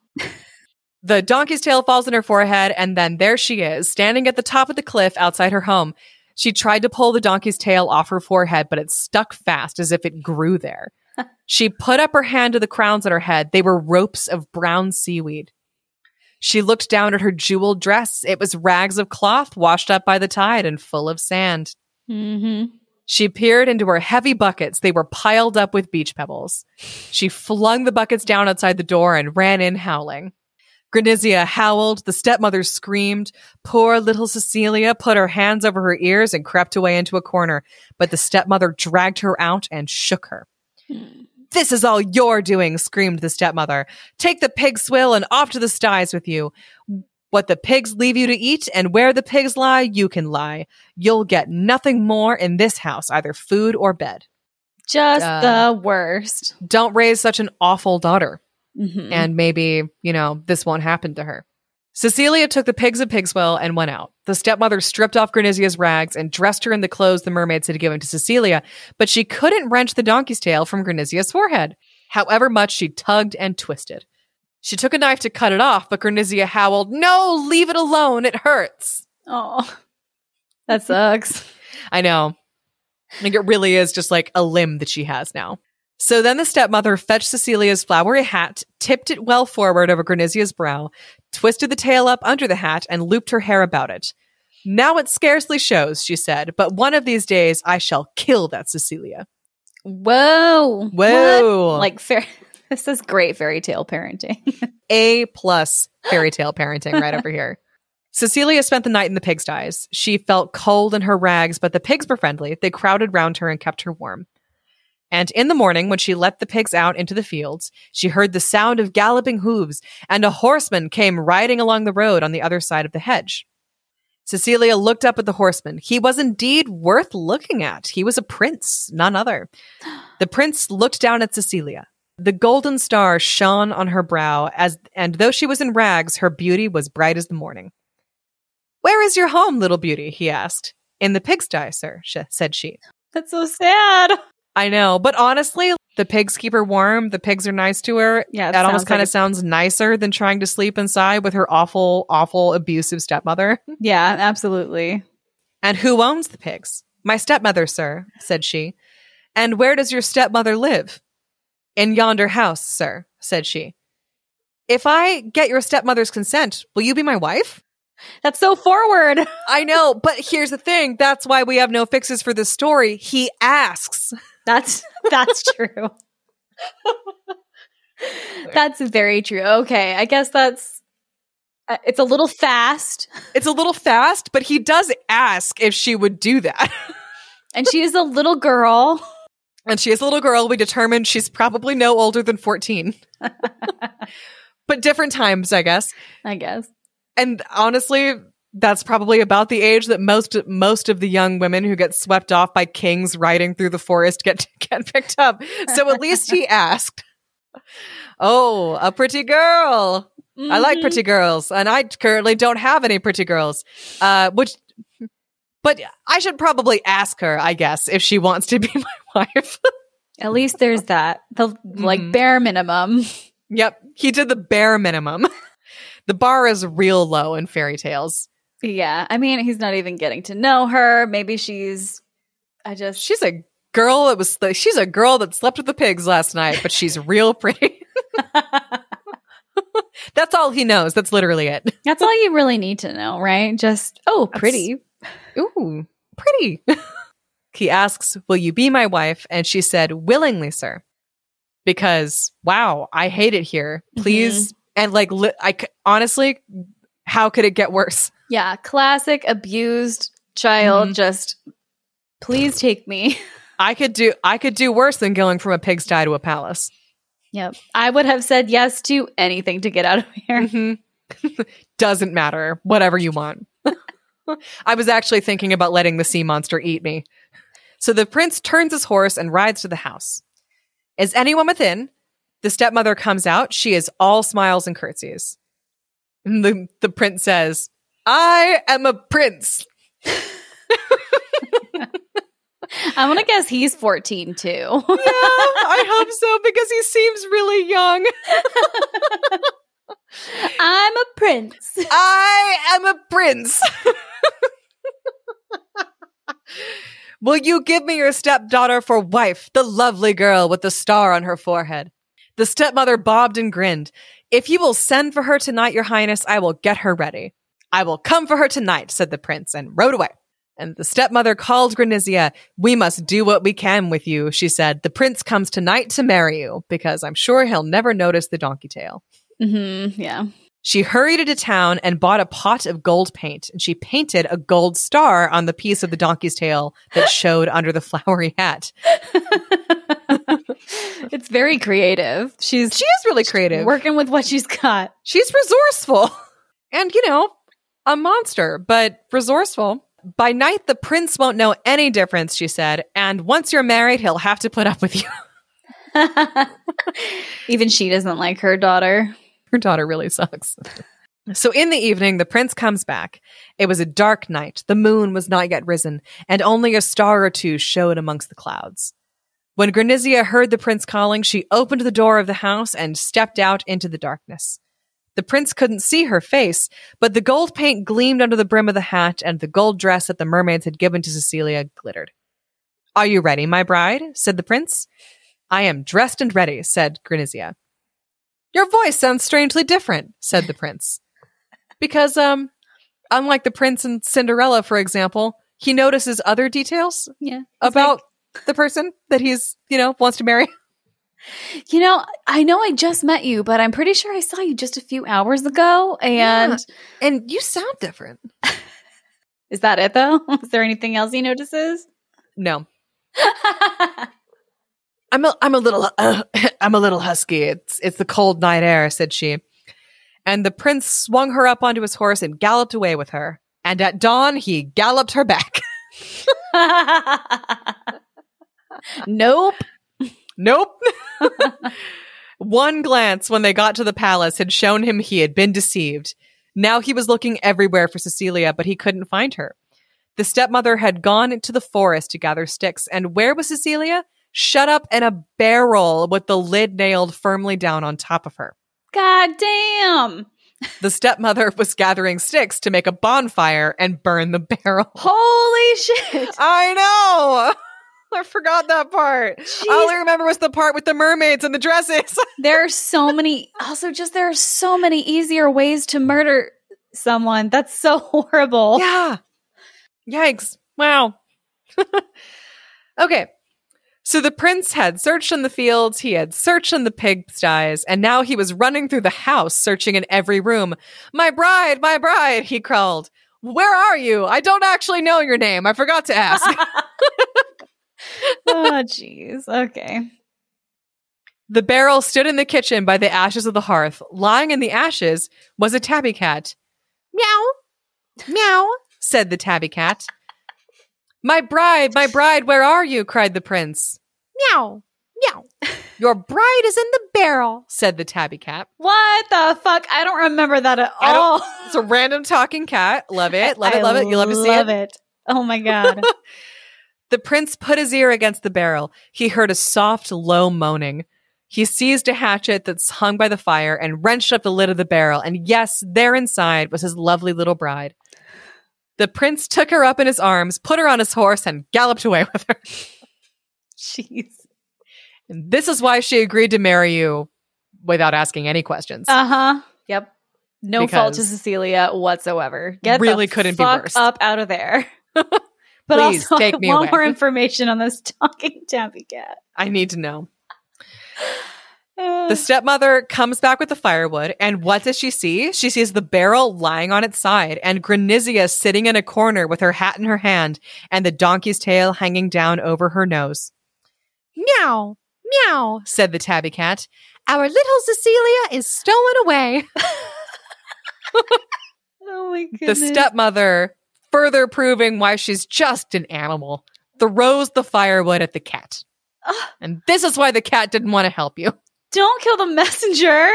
The donkey's tail falls on her forehead, and then there she is, standing at the top of the cliff outside her home. She tried to pull the donkey's tail off her forehead, but it stuck fast as if it grew there. she put up her hand to the crowns on her head. They were ropes of brown seaweed. She looked down at her jeweled dress. It was rags of cloth washed up by the tide and full of sand. Mm-hmm. She peered into her heavy buckets. They were piled up with beach pebbles. She flung the buckets down outside the door and ran in howling. Granizia howled. The stepmother screamed. Poor little Cecilia put her hands over her ears and crept away into a corner. But the stepmother dragged her out and shook her. Hmm. This is all you're doing, screamed the stepmother. Take the pig swill and off to the sties with you. What the pigs leave you to eat and where the pigs lie, you can lie. You'll get nothing more in this house, either food or bed. Just Uh, the worst. Don't raise such an awful daughter. Mhm. and maybe, you know, this won't happen to her. Cecilia took the pigs of Pigswell and went out. The stepmother stripped off Granizia's rags and dressed her in the clothes the mermaids had given to Cecilia, but she couldn't wrench the donkey's tail from Granizia's forehead, however much she tugged and twisted. She took a knife to cut it off, but Granizia howled, No, leave it alone, it hurts. Oh, that sucks. I know. Like it really is just like a limb that she has now. So then the stepmother fetched Cecilia's flowery hat, tipped it well forward over Granizia's brow, twisted the tail up under the hat, and looped her hair about it. Now it scarcely shows, she said, but one of these days I shall kill that Cecilia. Whoa. Whoa. What? Like fair this is great fairy tale parenting. A plus fairy tale parenting right over here. Cecilia spent the night in the pigsties. She felt cold in her rags, but the pigs were friendly. They crowded round her and kept her warm. And in the morning, when she let the pigs out into the fields, she heard the sound of galloping hooves, and a horseman came riding along the road on the other side of the hedge. Cecilia looked up at the horseman. He was indeed worth looking at. He was a prince, none other. The prince looked down at Cecilia. The golden star shone on her brow, as and though she was in rags, her beauty was bright as the morning. Where is your home, little beauty? he asked. In the pigsty, sir, said she. That's so sad. I know, but honestly, the pigs keep her warm. The pigs are nice to her. Yeah, that almost kind of a- sounds nicer than trying to sleep inside with her awful, awful, abusive stepmother. Yeah, absolutely. And who owns the pigs? My stepmother, sir, said she. And where does your stepmother live? In yonder house, sir, said she. If I get your stepmother's consent, will you be my wife? That's so forward. I know, but here's the thing. That's why we have no fixes for this story. He asks. That's that's true. that's very true. Okay, I guess that's uh, it's a little fast, It's a little fast, but he does ask if she would do that. and she is a little girl. And she is a little girl. We determined she's probably no older than 14. but different times, I guess. I guess. And honestly, that's probably about the age that most most of the young women who get swept off by kings riding through the forest get get picked up. So at least he asked. Oh, a pretty girl. Mm-hmm. I like mm-hmm. pretty girls, and I currently don't have any pretty girls. Uh, which, but I should probably ask her, I guess, if she wants to be my wife. At least there's that the like mm-hmm. bare minimum. Yep, he did the bare minimum. the bar is real low in fairy tales. Yeah, I mean, he's not even getting to know her. Maybe she's. I just. She's a girl that was. She's a girl that slept with the pigs last night, but she's real pretty. That's all he knows. That's literally it. That's all you really need to know, right? Just oh, pretty. That's, ooh, pretty. He asks, "Will you be my wife?" And she said, "Willingly, sir." Because wow, I hate it here. Please, mm-hmm. and like, li- I honestly, how could it get worse? Yeah, classic abused child. Mm-hmm. Just please take me. I could do I could do worse than going from a pigsty to a palace. Yep. I would have said yes to anything to get out of here. Mm-hmm. Doesn't matter. Whatever you want. I was actually thinking about letting the sea monster eat me. So the prince turns his horse and rides to the house. Is anyone within? The stepmother comes out. She is all smiles and curtsies. And the, the prince says, I am a prince. I want to guess he's 14 too. yeah, I hope so because he seems really young. I'm a prince. I am a prince. Will you give me your stepdaughter for wife, the lovely girl with the star on her forehead? The stepmother bobbed and grinned. If you will send for her tonight, your highness, I will get her ready. I will come for her tonight, said the prince, and rode away. And the stepmother called Granizia. We must do what we can with you, she said. The prince comes tonight to marry you because I'm sure he'll never notice the donkey tail. Mm-hmm, yeah. She hurried into town and bought a pot of gold paint, and she painted a gold star on the piece of the donkey's tail that showed under the flowery hat. it's very creative. She's she is really creative, working with what she's got. She's resourceful, and you know, a monster, but resourceful. By night, the prince won't know any difference, she said. And once you're married, he'll have to put up with you. Even she doesn't like her daughter. Her daughter really sucks. So in the evening, the prince comes back. It was a dark night. The moon was not yet risen, and only a star or two showed amongst the clouds. When Granizia heard the prince calling, she opened the door of the house and stepped out into the darkness. The prince couldn't see her face, but the gold paint gleamed under the brim of the hat, and the gold dress that the mermaids had given to Cecilia glittered. Are you ready, my bride? said the prince. I am dressed and ready, said Granizia. Your voice sounds strangely different, said the prince. Because, um, unlike the prince and Cinderella, for example, he notices other details yeah, about like- the person that he's, you know, wants to marry. You know, I know I just met you, but I'm pretty sure I saw you just a few hours ago and yeah. and you sound different. Is that it though? Is there anything else he notices? No. I'm a I'm a little uh, I'm a little husky. It's it's the cold night air, said she. And the prince swung her up onto his horse and galloped away with her. And at dawn he galloped her back. nope. Nope. One glance when they got to the palace had shown him he had been deceived. Now he was looking everywhere for Cecilia, but he couldn't find her. The stepmother had gone into the forest to gather sticks, and where was Cecilia? Shut up in a barrel with the lid nailed firmly down on top of her. God damn. The stepmother was gathering sticks to make a bonfire and burn the barrel. Holy shit. I know. I forgot that part. Jeez. All I remember was the part with the mermaids and the dresses. there are so many, also, just there are so many easier ways to murder someone. That's so horrible. Yeah. Yikes. Wow. okay. So the prince had searched in the fields, he had searched in the pigsties, and now he was running through the house, searching in every room. My bride, my bride, he called. Where are you? I don't actually know your name. I forgot to ask. oh, jeez. Okay. The barrel stood in the kitchen by the ashes of the hearth. Lying in the ashes was a tabby cat. Meow, Meow, said the tabby cat. My bride, my bride, where are you? cried the prince. Meow, meow. Your bride is in the barrel, said the tabby cat. What the fuck? I don't remember that at I all. It's a random talking cat. Love it, love it, love it. You love to see love it. Love it. Oh my god. The prince put his ear against the barrel. He heard a soft, low moaning. He seized a hatchet that's hung by the fire and wrenched up the lid of the barrel. And yes, there inside was his lovely little bride. The prince took her up in his arms, put her on his horse, and galloped away with her. Jeez. And this is why she agreed to marry you without asking any questions. Uh huh. Yep. No fault to Cecilia whatsoever. Get Really couldn't be worse. up out of there. but Please, also, take I me want away. more information on this talking tabby cat. I need to know. The stepmother comes back with the firewood, and what does she see? She sees the barrel lying on its side, and Granizia sitting in a corner with her hat in her hand, and the donkey's tail hanging down over her nose. Meow, meow, said the tabby cat. Our little Cecilia is stolen away. oh my The stepmother, further proving why she's just an animal, throws the firewood at the cat. Ugh. And this is why the cat didn't want to help you. Don't kill the messenger.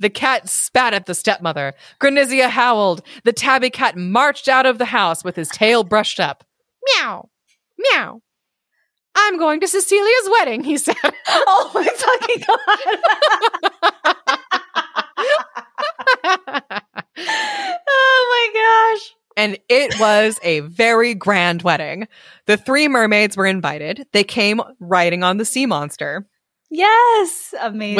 The cat spat at the stepmother. Granizia howled. The tabby cat marched out of the house with his tail brushed up. Meow, meow. I'm going to Cecilia's wedding, he said. Oh my fucking god. oh my gosh. and it was a very grand wedding. The three mermaids were invited. They came riding on the sea monster, Yes. Amazing.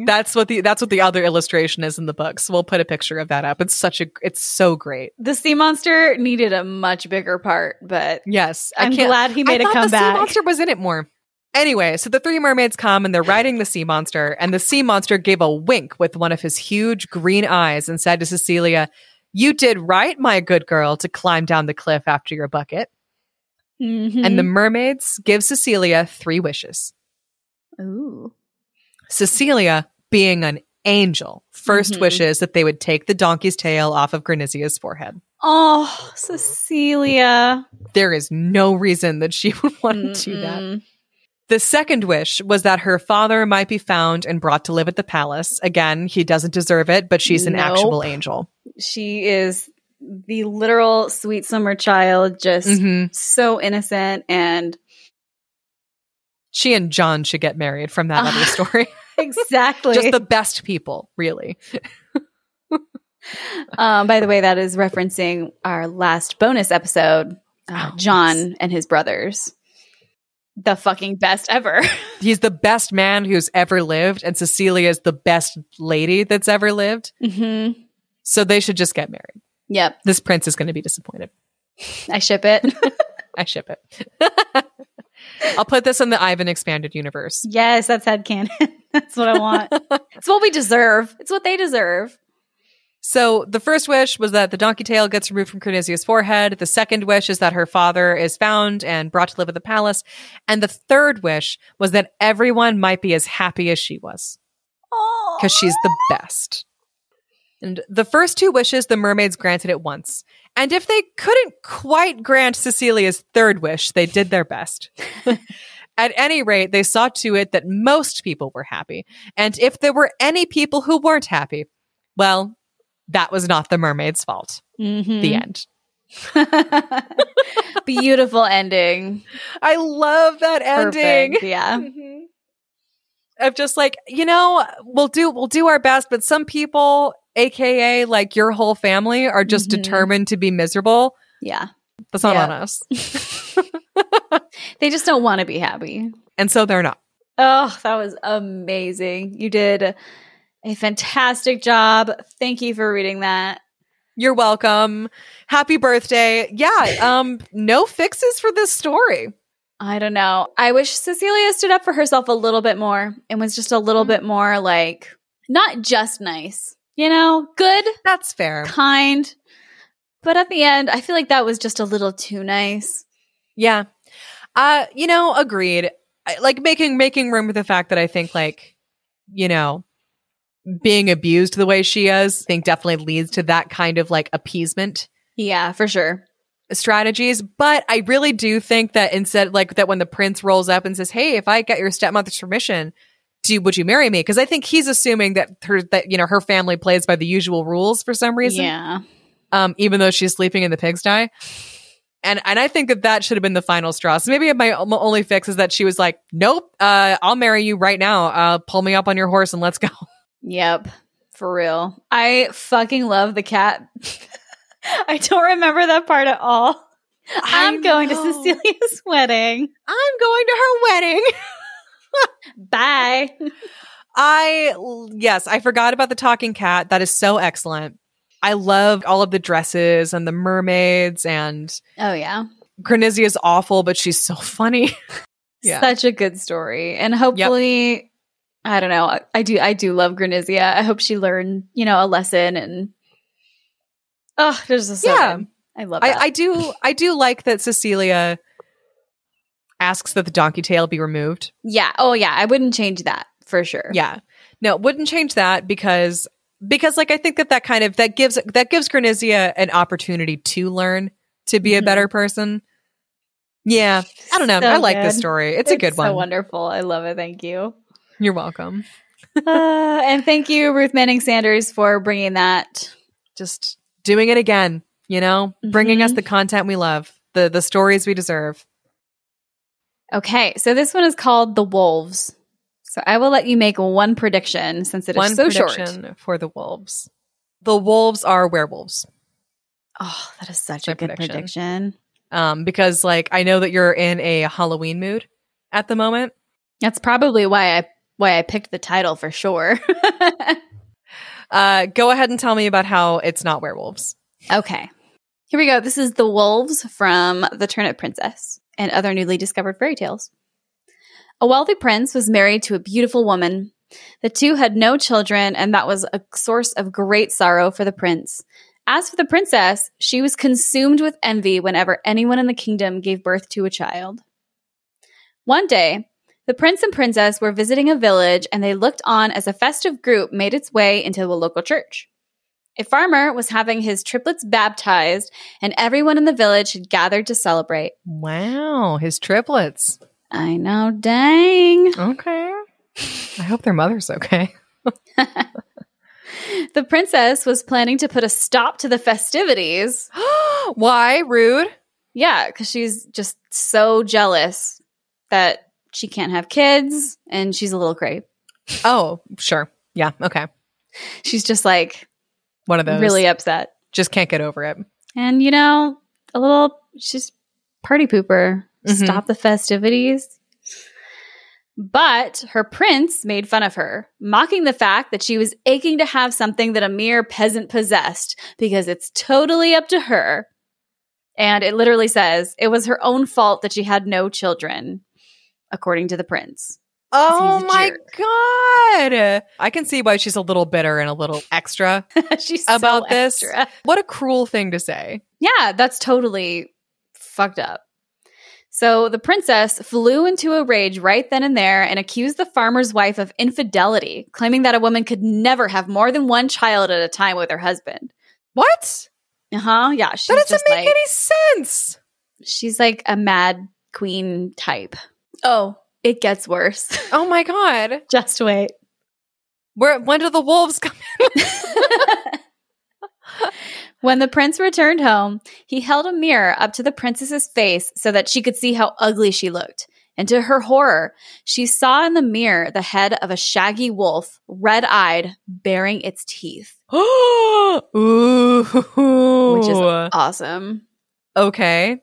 which that's what the that's what the other illustration is in the book. So we'll put a picture of that up. It's such a it's so great. the sea monster needed a much bigger part, but Yes, I'm glad he made I a comeback. The sea monster was in it more. Anyway, so the three mermaids come and they're riding the sea monster, and the sea monster gave a wink with one of his huge green eyes and said to Cecilia, "You did right, my good girl, to climb down the cliff after your bucket." Mhm. And the mermaids give Cecilia three wishes. Ooh. Cecilia, being an angel, 1st Mhm. wishes that they would take the donkey's tail off of Granizia's forehead. Oh, Cecilia. There is no reason that she would want to do that. The second wish was that her father might be found and brought to live at the palace. Again, he doesn't deserve it, but she's an Nope. actual angel. She is the literal sweet summer child, just hmm so innocent and She and John should get married from that other story. exactly. Just the best people, really. um, by the way, that is referencing our last bonus episode, uh, Oh, John yes. and his brothers. The fucking best ever. He's the best man who's ever lived, and Cecilia is the best lady that's ever lived. hmm So they should just get married. Yep, This prince is going to be disappointed. I ship it. I ship it. I'll put this in the Ivan expanded universe. yes, that's headcanon. that's what I want. it's what we deserve. It's what they deserve. So the first wish was that the donkey tail gets removed from Granizia's forehead. The second wish is that her father is found and brought to live at the palace. And the third wish was that everyone might be as happy as she was because she's the best. And the first two wishes the mermaids granted at once. And if they couldn't quite grant Cecilia's third wish, they did their best. At any rate, they saw to it that most people were happy. And if there were any people who weren't happy, well, that was not the mermaid's fault. Mhm. The end. Beautiful ending. I love that ending. Perfect. Yeah. Mhm. Of just like, you know, we'll do we'll do our best, but some people, aka like your whole family, are just Mhm. determined to be miserable. Yeah. That's not Yeah. on us. They just don't want to be happy. And so they're not. Oh, that was amazing. You did a fantastic job. Thank you for reading that. You're welcome. Happy birthday. Yeah, um, no fixes for this story. I don't know. I wish Cecilia stood up for herself a little bit more and was just a little Mhm. bit more like, not just nice, you know, good, That's fair. kind. But at the end, I feel like that was just a little too nice. Yeah. Uh, you know, agreed. I, like making making room for the fact that I think like, you know, being abused the way she is, I think definitely leads to that kind of like appeasement Yeah, for sure. Strategies. But I really do think that instead, like that when the prince rolls up and says, Hey, if I get your stepmother's permission, do would you marry me? Because I think he's assuming that her that you know her family plays by the usual rules for some reason. Yeah. Um, even though she's sleeping in the pigsty. And and I think that that should have been the final straw. So maybe my, my only fix is that she was like, "Nope, uh, I'll marry you right now. Uh, pull me up on your horse and let's go." Yep. For real. I fucking love the cat. I don't remember that part at all. I'm going to. Cecilia's wedding. I'm going to her wedding. Bye. I yes, I forgot about the talking cat. That is so excellent. I loved all of the dresses and the mermaids and Oh yeah. Granizia is awful, but she's so funny. Yeah. Such a good story. And hopefully I don't know. I, I do I do love Granizia. I hope she learned, you know, a lesson and Oh, there's just so Yeah. I love I, that. I do I do like that Cecilia asks that the donkey tail be removed. yeah. Oh yeah. I wouldn't change that for sure. Yeah. No, wouldn't change that because because like I think that that kind of that gives that gives Granizia an opportunity to learn to be a Mhm. better person. Yeah, I don't know. So I like this story. It's, a good so one. wonderful. I love it. Thank you. You're welcome. uh, and thank you, Ruth Manning Sanders, for bringing that. Just doing it again, you know, bringing us Mhm. the content we love, the the stories we deserve. Okay, so this one is called The Wolves. So I will let you make one prediction since it is One so short. prediction for the wolves. The wolves are werewolves. Oh, that is such a good prediction. prediction. Um, because like I know that you're in a Halloween mood at the moment. That's probably why I why I picked the title for sure. Uh, go ahead and tell me about how it's not werewolves. okay. Here we go. This is The Wolves from The Turnip Princess and other newly discovered fairy tales. A wealthy prince was married to a beautiful woman. The two had no children, and that was a source of great sorrow for the prince. As for the princess, she was consumed with envy whenever anyone in the kingdom gave birth to a child. One day, the prince and princess were visiting a village and they looked on as a festive group made its way into the local church. A farmer was having his triplets baptized, and everyone in the village had gathered to celebrate. Wow, his triplets. I know, dang. Okay. I hope their mother's okay. The princess was planning to put a stop to the festivities. Why? Rude. Yeah, because she's just so jealous that she can't have kids and she's a little cray. Oh, sure. Yeah. Okay. She's just like One of those. really upset. just can't get over it. And you know, a little she's party pooper. Mhm. Stop the festivities. But her prince made fun of her, mocking the fact that she was aching to have something that a mere peasant possessed because it's totally up to her. And it literally says it was her own fault that she had no children, according to the prince. Oh my jerk. god! I can see why she's a little bitter and a little extra She's so about this. extra. What a cruel thing to say. Yeah, that's totally fucked up. So the princess flew into a rage right then and there and accused the farmer's wife of infidelity, claiming that a woman could never have more than one child at a time with her husband. What? Uh huh. Yeah, she's That doesn't just make like any sense. she's like a mad queen type. Oh, it gets worse. Oh my god. just wait. Where? When do the wolves come? when the prince returned home, he held a mirror up to the princess's face so that she could see how ugly she looked. And to her horror, she saw in the mirror the head of a shaggy wolf, red eyed, baring its teeth, Ooh. which is awesome. okay.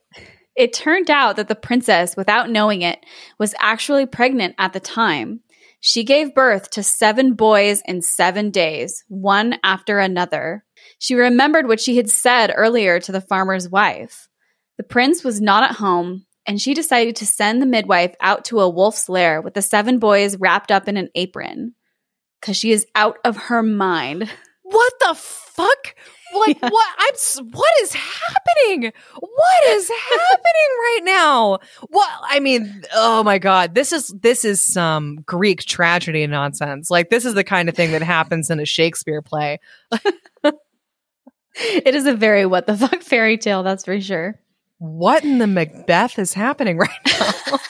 It turned out that the princess, without knowing it, was actually pregnant at the time. She gave birth to seven boys in seven days, one after another. She remembered what she had said earlier to the farmer's wife. The prince was not at home, and she decided to send the midwife out to a wolf's lair with the seven boys wrapped up in an apron. Because she is out of her mind. What the fuck? Like Yeah. what? I'm. What is happening? What is happening right now? What? I mean, oh my god, this is this is some Greek tragedy nonsense. Like this is the kind of thing that happens in a Shakespeare play. It is a very what the fuck fairy tale, that's for sure. What in the Macbeth is happening right now?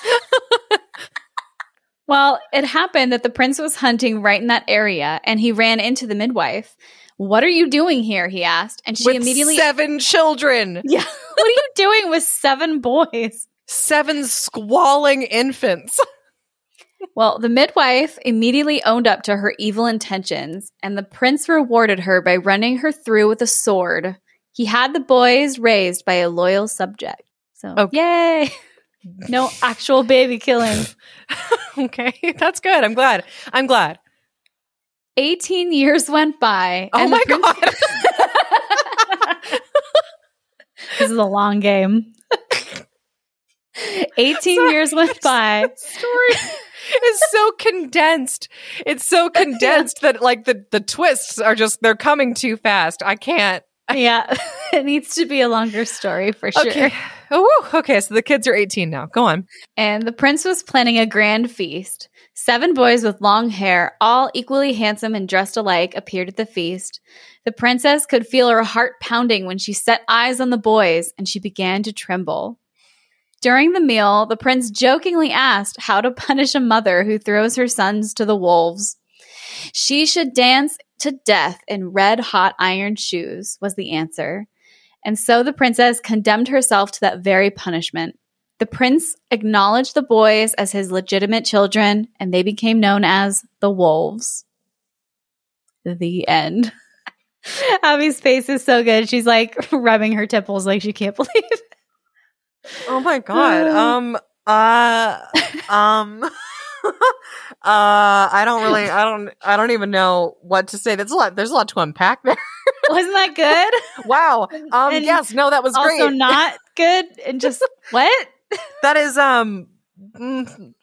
Well, it happened that the prince was hunting right in that area and he ran into the midwife. What are you doing here? He asked. And she With immediately. seven children, yeah. What are you doing with seven boys? seven squalling infants. Well, the midwife immediately owned up to her evil intentions, and the prince rewarded her by running her through with a sword. He had the boys raised by a loyal subject. So, Okay. yay! No actual baby killing. okay, that's good. I'm glad. I'm glad. 18 years went by. Oh my prince- god. this is a long game. 18 Sorry. years went by. story is so condensed. It's so condensed that like the the twists are just they're coming too fast. I can't. Yeah, it needs to be a longer story for sure. Okay. Oh, okay. So the kids are 18 now. Go on. And the prince was planning a grand feast. Seven boys with long hair, all equally handsome and dressed alike, appeared at the feast. The princess could feel her heart pounding when she set eyes on the boys, and she began to tremble. During the meal, the prince jokingly asked how to punish a mother who throws her sons to the wolves. She should dance to death in red hot iron shoes, was the answer. And so the princess condemned herself to that very punishment. The prince acknowledged the boys as his legitimate children, and they became known as the wolves. The end. Abby's face is so good. She's like rubbing her temples like she can't believe. it. Oh my god. Um. Uh. Um. uh. I don't really. I don't. I don't even know what to say. There's a lot. There's a lot to unpack there. Wasn't that good? Wow. Um. And yes. No. That was also great. not good and just what? That is um. mm,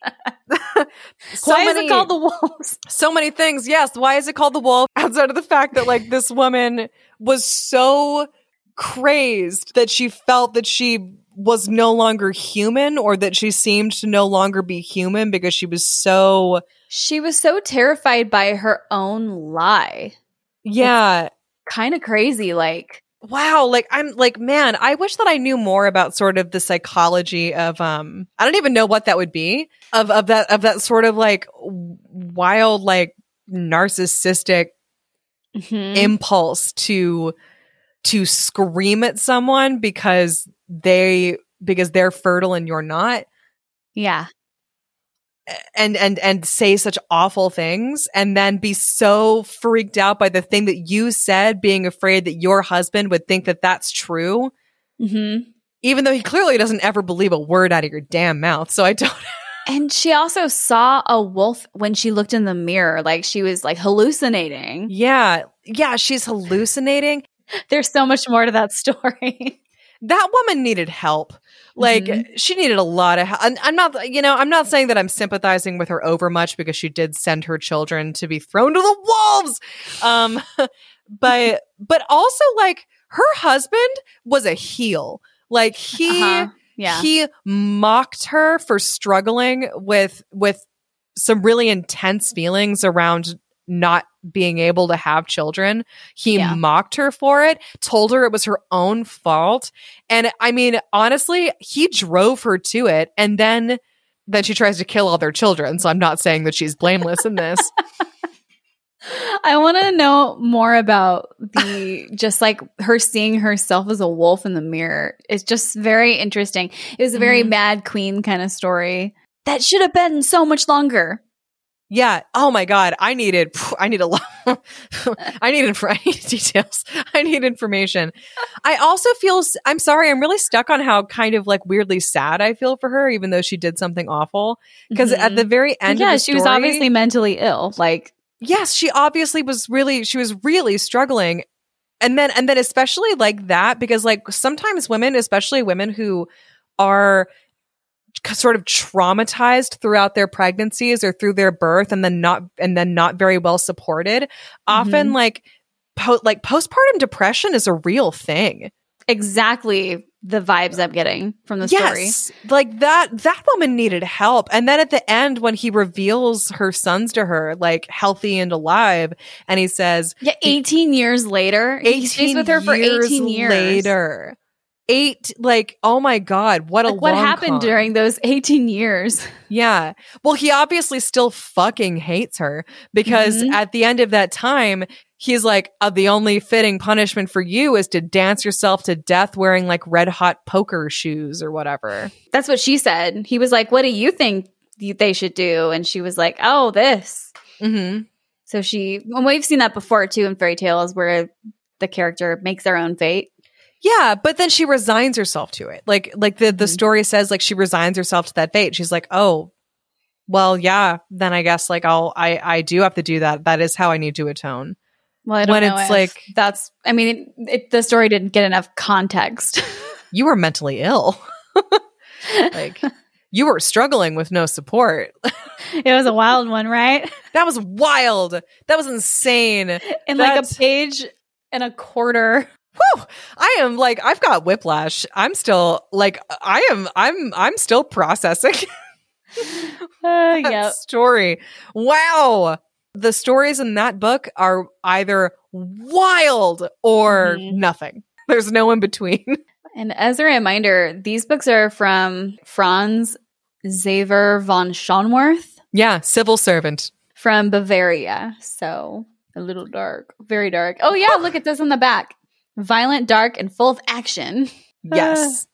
so Why many, is it called the wolves? so many things. Yes. Why is it called the wolf? Outside of the fact that like this woman was so crazed that she felt that she was no longer human or that she seemed to no longer be human because she was so She was so terrified by her own lie. yeah Kind of crazy. Like, wow like i'm like man i wish that i knew more about sort of the psychology of um i don't even know what that would be of of that of that sort of like wild like narcissistic mhm. impulse to to scream at someone because they because they're fertile and you're not yeah. And and and say such awful things and then be so freaked out by the thing that you said being afraid that your husband would think that that's true hmm even though he clearly doesn't ever believe a word out of your damn mouth so i don't And she also saw a wolf when she looked in the mirror. Like she was like hallucinating. yeah yeah she's hallucinating There's so much more to that story. that woman needed help. Like Mhm. she needed a lot of help. And I'm not, you know, I'm not saying that I'm sympathizing with her over much because she did send her children to be thrown to the wolves. Um, but but also like her husband was a heel. Like he Uh-huh. Yeah. he mocked her for struggling with with some really intense feelings around not being able to have children. He Yeah. mocked her for it, told her it was her own fault. And I mean, honestly, he drove her to it and then then she tries to kill all their children. So I'm not saying that she's blameless in this. I want to know more about the just like her seeing herself as a wolf in the mirror. It's just very interesting. It was a very Mhm. Mad Queen kind of story that should have been so much longer. Yeah. Oh my God. I needed, I need a lot. I need, inf- I need details. I need information. I also feel, I'm sorry. I'm really stuck on how kind of like weirdly sad I feel for her, even though she did something awful. Because at Mhm. the very end yeah, of the she was obviously mentally ill. Like, yes, she obviously was really, she was really struggling. And then, and then especially like that, because like sometimes women, especially women who are sort of traumatized throughout their pregnancies or through their birth and then not, and then not very well supported, often Mhm. like, po- like postpartum depression is a real thing. exactly the vibes I'm getting from the story. Like that that woman needed help. And then at the end when he reveals her sons to her, like healthy and alive, and he says Yeah, 18 years later. He stays with her for 18 years. later. Eight like, oh my God, what a what happened con. during those 18 years? Yeah. Well, he obviously still fucking hates her because Mhm. at the end of that time, he's like, uh, the only fitting punishment for you is to dance yourself to death wearing like red hot poker shoes or whatever. That's what she said. He was like, What do you think they should do? And she was like, Oh, this. Mm-hmm. So she, and we've seen that before too in fairy tales where the character makes their own fate. Yeah, but then she resigns herself to it. Like like the the Mhm. story says like she resigns herself to that fate. She's like, "Oh, well, yeah, then I guess like I'll I I do have to do that. That is how I need to atone." Well, I don't When know it's like- that's, I mean, it, it, the story didn't get enough context. You were mentally ill. like you were struggling with no support. it was a wild one, right? That was wild. That was insane. In like a page and a quarter. Whew. I am like I've got whiplash. I'm still like I am I'm I'm still processing Uh, yep. story. Wow. The stories in that book are either wild or Mhm. nothing. There's no in between. And as a reminder, these books are from Franz Xaver von Schönwerth yeah, civil servant. from Bavaria. So a little dark, very dark. Oh, yeah, look at this on the back violent, dark, and full of action. Yes.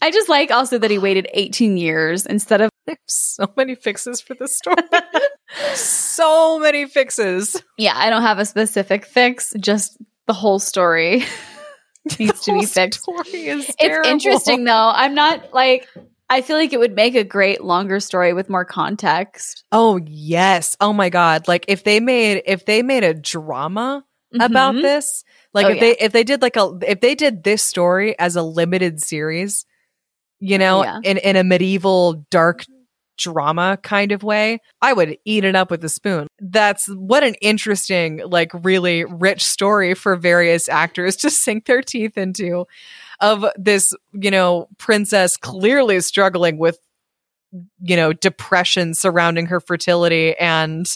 I just like also that he waited 18 years instead of. So many fixes for this story. so many fixes. Yeah, I don't have a specific fix, just the whole story needs to be fixed. Story is It's terrible. interesting though. I'm not like I feel like it would make a great longer story with more context Oh yes. Oh my god. Like if they made if they made a drama about Mhm. this, like Oh, if they if they did like a if they did this story as a limited series, you know, Yeah. in in a medieval dark drama kind of way, I would eat it up with a spoon. That's what an interesting, like really rich story for various actors to sink their teeth into of this, you know, princess clearly struggling with you know, depression surrounding her fertility and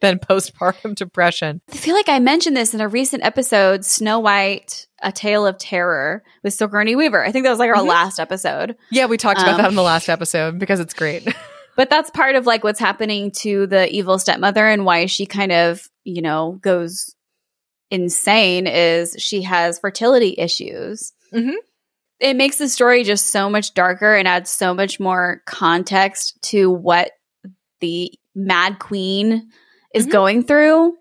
then postpartum depression. I feel like I mentioned this in a recent episode, Snow White, A Tale of Terror with Sigourney Weaver. I think that was like our Mhm. last episode. Yeah, we talked about Um, that in the last episode because it's great. But that's part of like what's happening to the evil stepmother and why she kind of, you know, goes insane is she has fertility issues. Mhm. It makes the story just so much darker and adds so much more context to what the Mad Queen is Mhm. going through.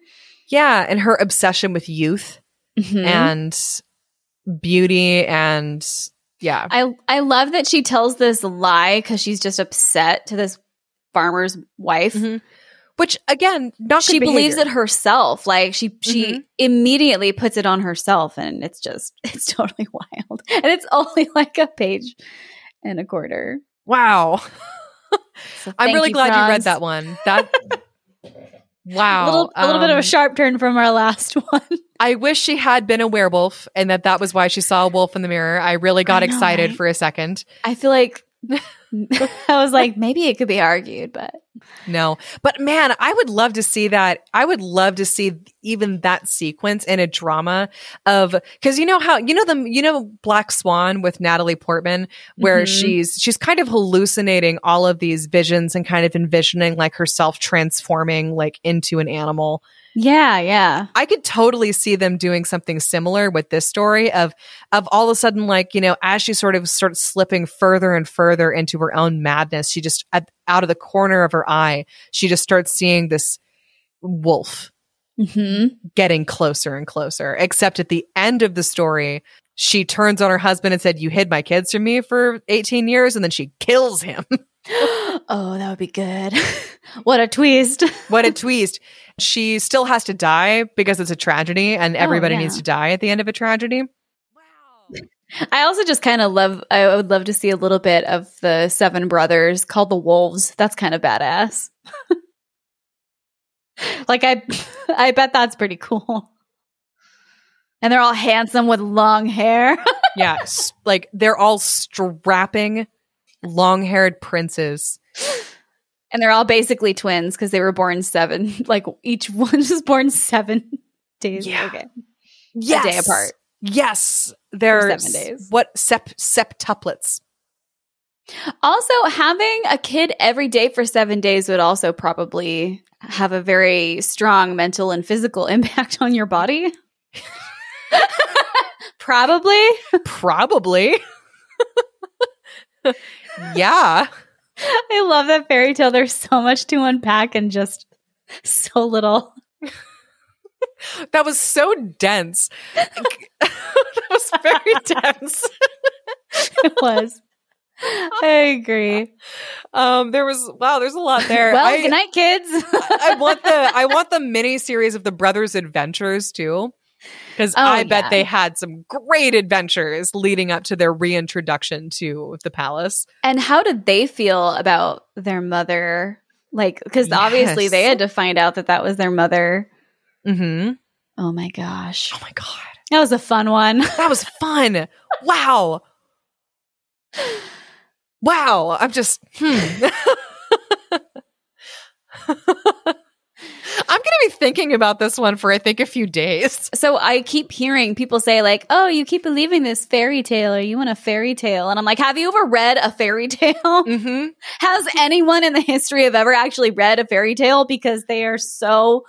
yeah, and her obsession with youth Mhm. and beauty and yeah. I I love that she tells this lie because she's just upset to this farmer's wife. Mhm. Which again, not She believes it herself. Like she she Mhm. immediately puts it on herself, and it's just it's totally wild. And it's only like a page and a quarter. Wow. So I'm really you, glad you read that one. That Wow. A little, a little bit of Um, a sharp turn from our last one. I wish she had been a werewolf and that that was why she saw a wolf in the mirror. I really got I know, excited right? for a second. I feel like I was like, maybe it could be argued, but No. But man, I would love to see that. I would love to see even that sequence in a drama of cuz you know how you know the you know Black Swan with Natalie Portman where Mhm. she's she's kind of hallucinating all of these visions and kind of envisioning like herself transforming like into an animal. Yeah, yeah. I could totally see them doing something similar with this story of of all of a sudden like you know as she sort of starts slipping further and further into her own madness she just at, out of the corner of her eye she just starts seeing this wolf hmm getting closer and closer except at the end of the story she turns on her husband and said you hid my kids from me for 18 years and then she kills him oh, that would be good. what a twist. what a twist she still has to die because it's a tragedy and Oh, everybody yeah. needs to die at the end of a tragedy wow I also just kind of love, I would love to see a little bit of the seven brothers called the Wolves. That's kind of badass. like, I, I bet that's pretty cool. And they're all handsome with long hair. yeah, s- like they're all strapping, long-haired princes. and they're all basically twins because they were born seven. Like each one was born seven days. Yeah. Okay. Yes. day apart. Yes, they're seven days. What sep septuplets? Also, having a kid every day for seven days would also probably have a very strong mental and physical impact on your body. probably. Probably. Yeah. I love that fairy tale. There's so much to unpack and just so little. That was so dense. that was very dense. It was. I agree. Um, there was wow, there's a lot there. Well, I, good night, kids. I want the I want the mini series of the brothers' adventures too. Because Oh, I bet yeah. they had some great adventures leading up to their reintroduction to the palace. And how did they feel about their mother? Like, because obviously they had to find out that that was their mother. Mm-hmm. Oh my gosh. Oh my god. That was a fun one. That was fun. wow. Wow. I'm just hmm. I'm gonna be thinking about this one for I think a few days. So I keep hearing people say, like, oh, you keep believing this fairy tale. Are you in a fairy tale? And I'm like, have you ever read a fairy tale? Mm-hmm. Has anyone in the history of ever actually read a fairy tale? Because they are so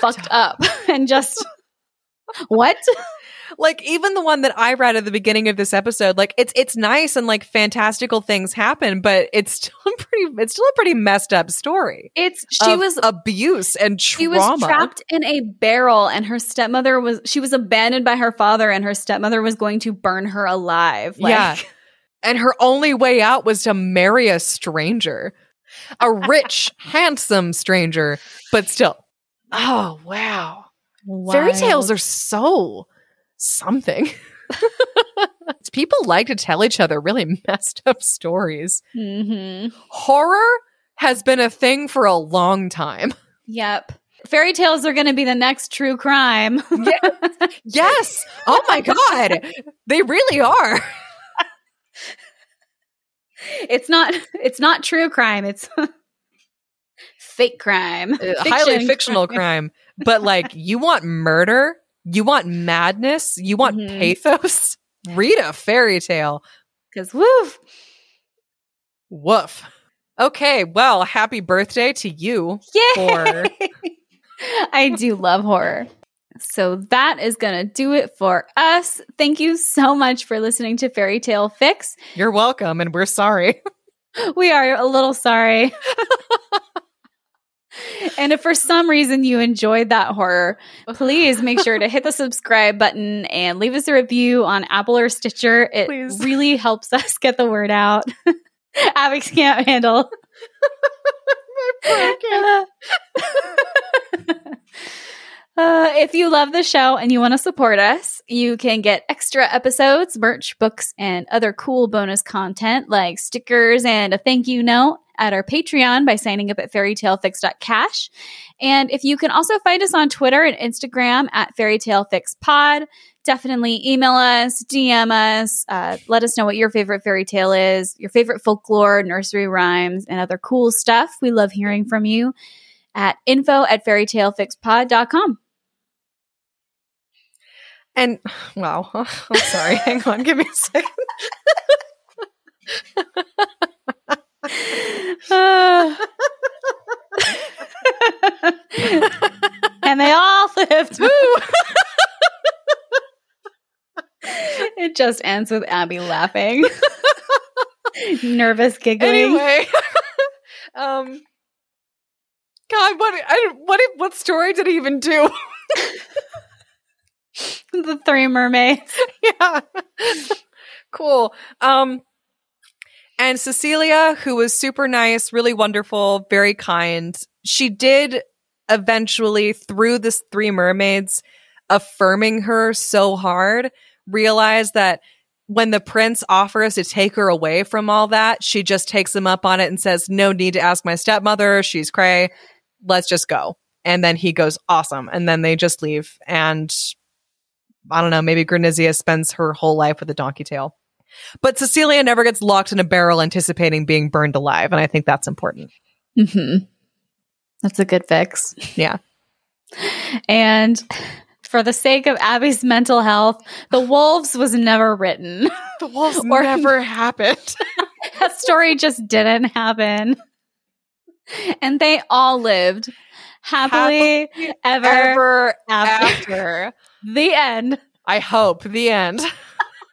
fucked up and just what? Like even the one that I read at the beginning of this episode, like it's it's nice and like fantastical things happen, but it's still a pretty it's still a pretty messed up story. It's she was abuse and she was trapped in a barrel and her stepmother was she was abandoned by her father and her stepmother was going to burn her alive. Like, yeah. And her only way out was to marry a stranger. A rich, handsome stranger, but still. Oh, wow. Fairy tales are so something. People like to tell each other really messed up stories. hmm Horror has been a thing for a long time. Yep. Fairy tales are going to be the next true crime. Yes. Oh my God. They really are. it's not it's not true crime, it's fake crime. Uh, highly Fiction fictional crime. But like, you want murder? You want madness? You want Mhm. pathos? Read a fairy tale. Cuz woof. Woof. Okay, well, happy birthday to you. Yay! I do love horror. So that is going to do it for us. Thank you so much for listening to Fairy Tale Fix. You're welcome, and we're sorry. We are a little sorry. And if for some reason you enjoyed that horror, please make sure to hit the subscribe button and leave us a review on Apple or Stitcher. It Please. really helps us get the word out. Avix can't handle. Uh, if you love the show and you want to support us, you can get extra episodes, merch, books, and other cool bonus content like stickers and a thank you note at our Patreon by signing up at fairytalefix.cash. And if you can also find us on Twitter and Instagram at fairytalefixpod, definitely email us, DM us, uh, let us know what your favorite fairy tale is, your favorite folklore, nursery rhymes, and other cool stuff. We love hearing from you at info at fairytalefixpod.com. And wow, I'm sorry. Hang on, give me a second. and they all lived. it just ends with Abby laughing, nervous giggling. Anyway, um, God, what? I, what? What story did he even do? The three mermaids. yeah. cool. Um and Cecilia, who was super nice, really wonderful, very kind. She did eventually through this three mermaids affirming her so hard, realize that when the prince offers to take her away from all that, she just takes him up on it and says, No need to ask my stepmother. She's cray. Let's just go. And then he goes, Awesome. And then they just leave. And I don't know, maybe Granizia spends her whole life with a donkey tail. But Cecilia never gets locked in a barrel anticipating being burned alive. And I think that's important. Mm-hmm. That's a good fix. Yeah. And for the sake of Abby's mental health, the wolves was never written. The wolves or, never happened. that story just didn't happen. And they all lived happily, happily ever, ever after. after. the end. I hope the end.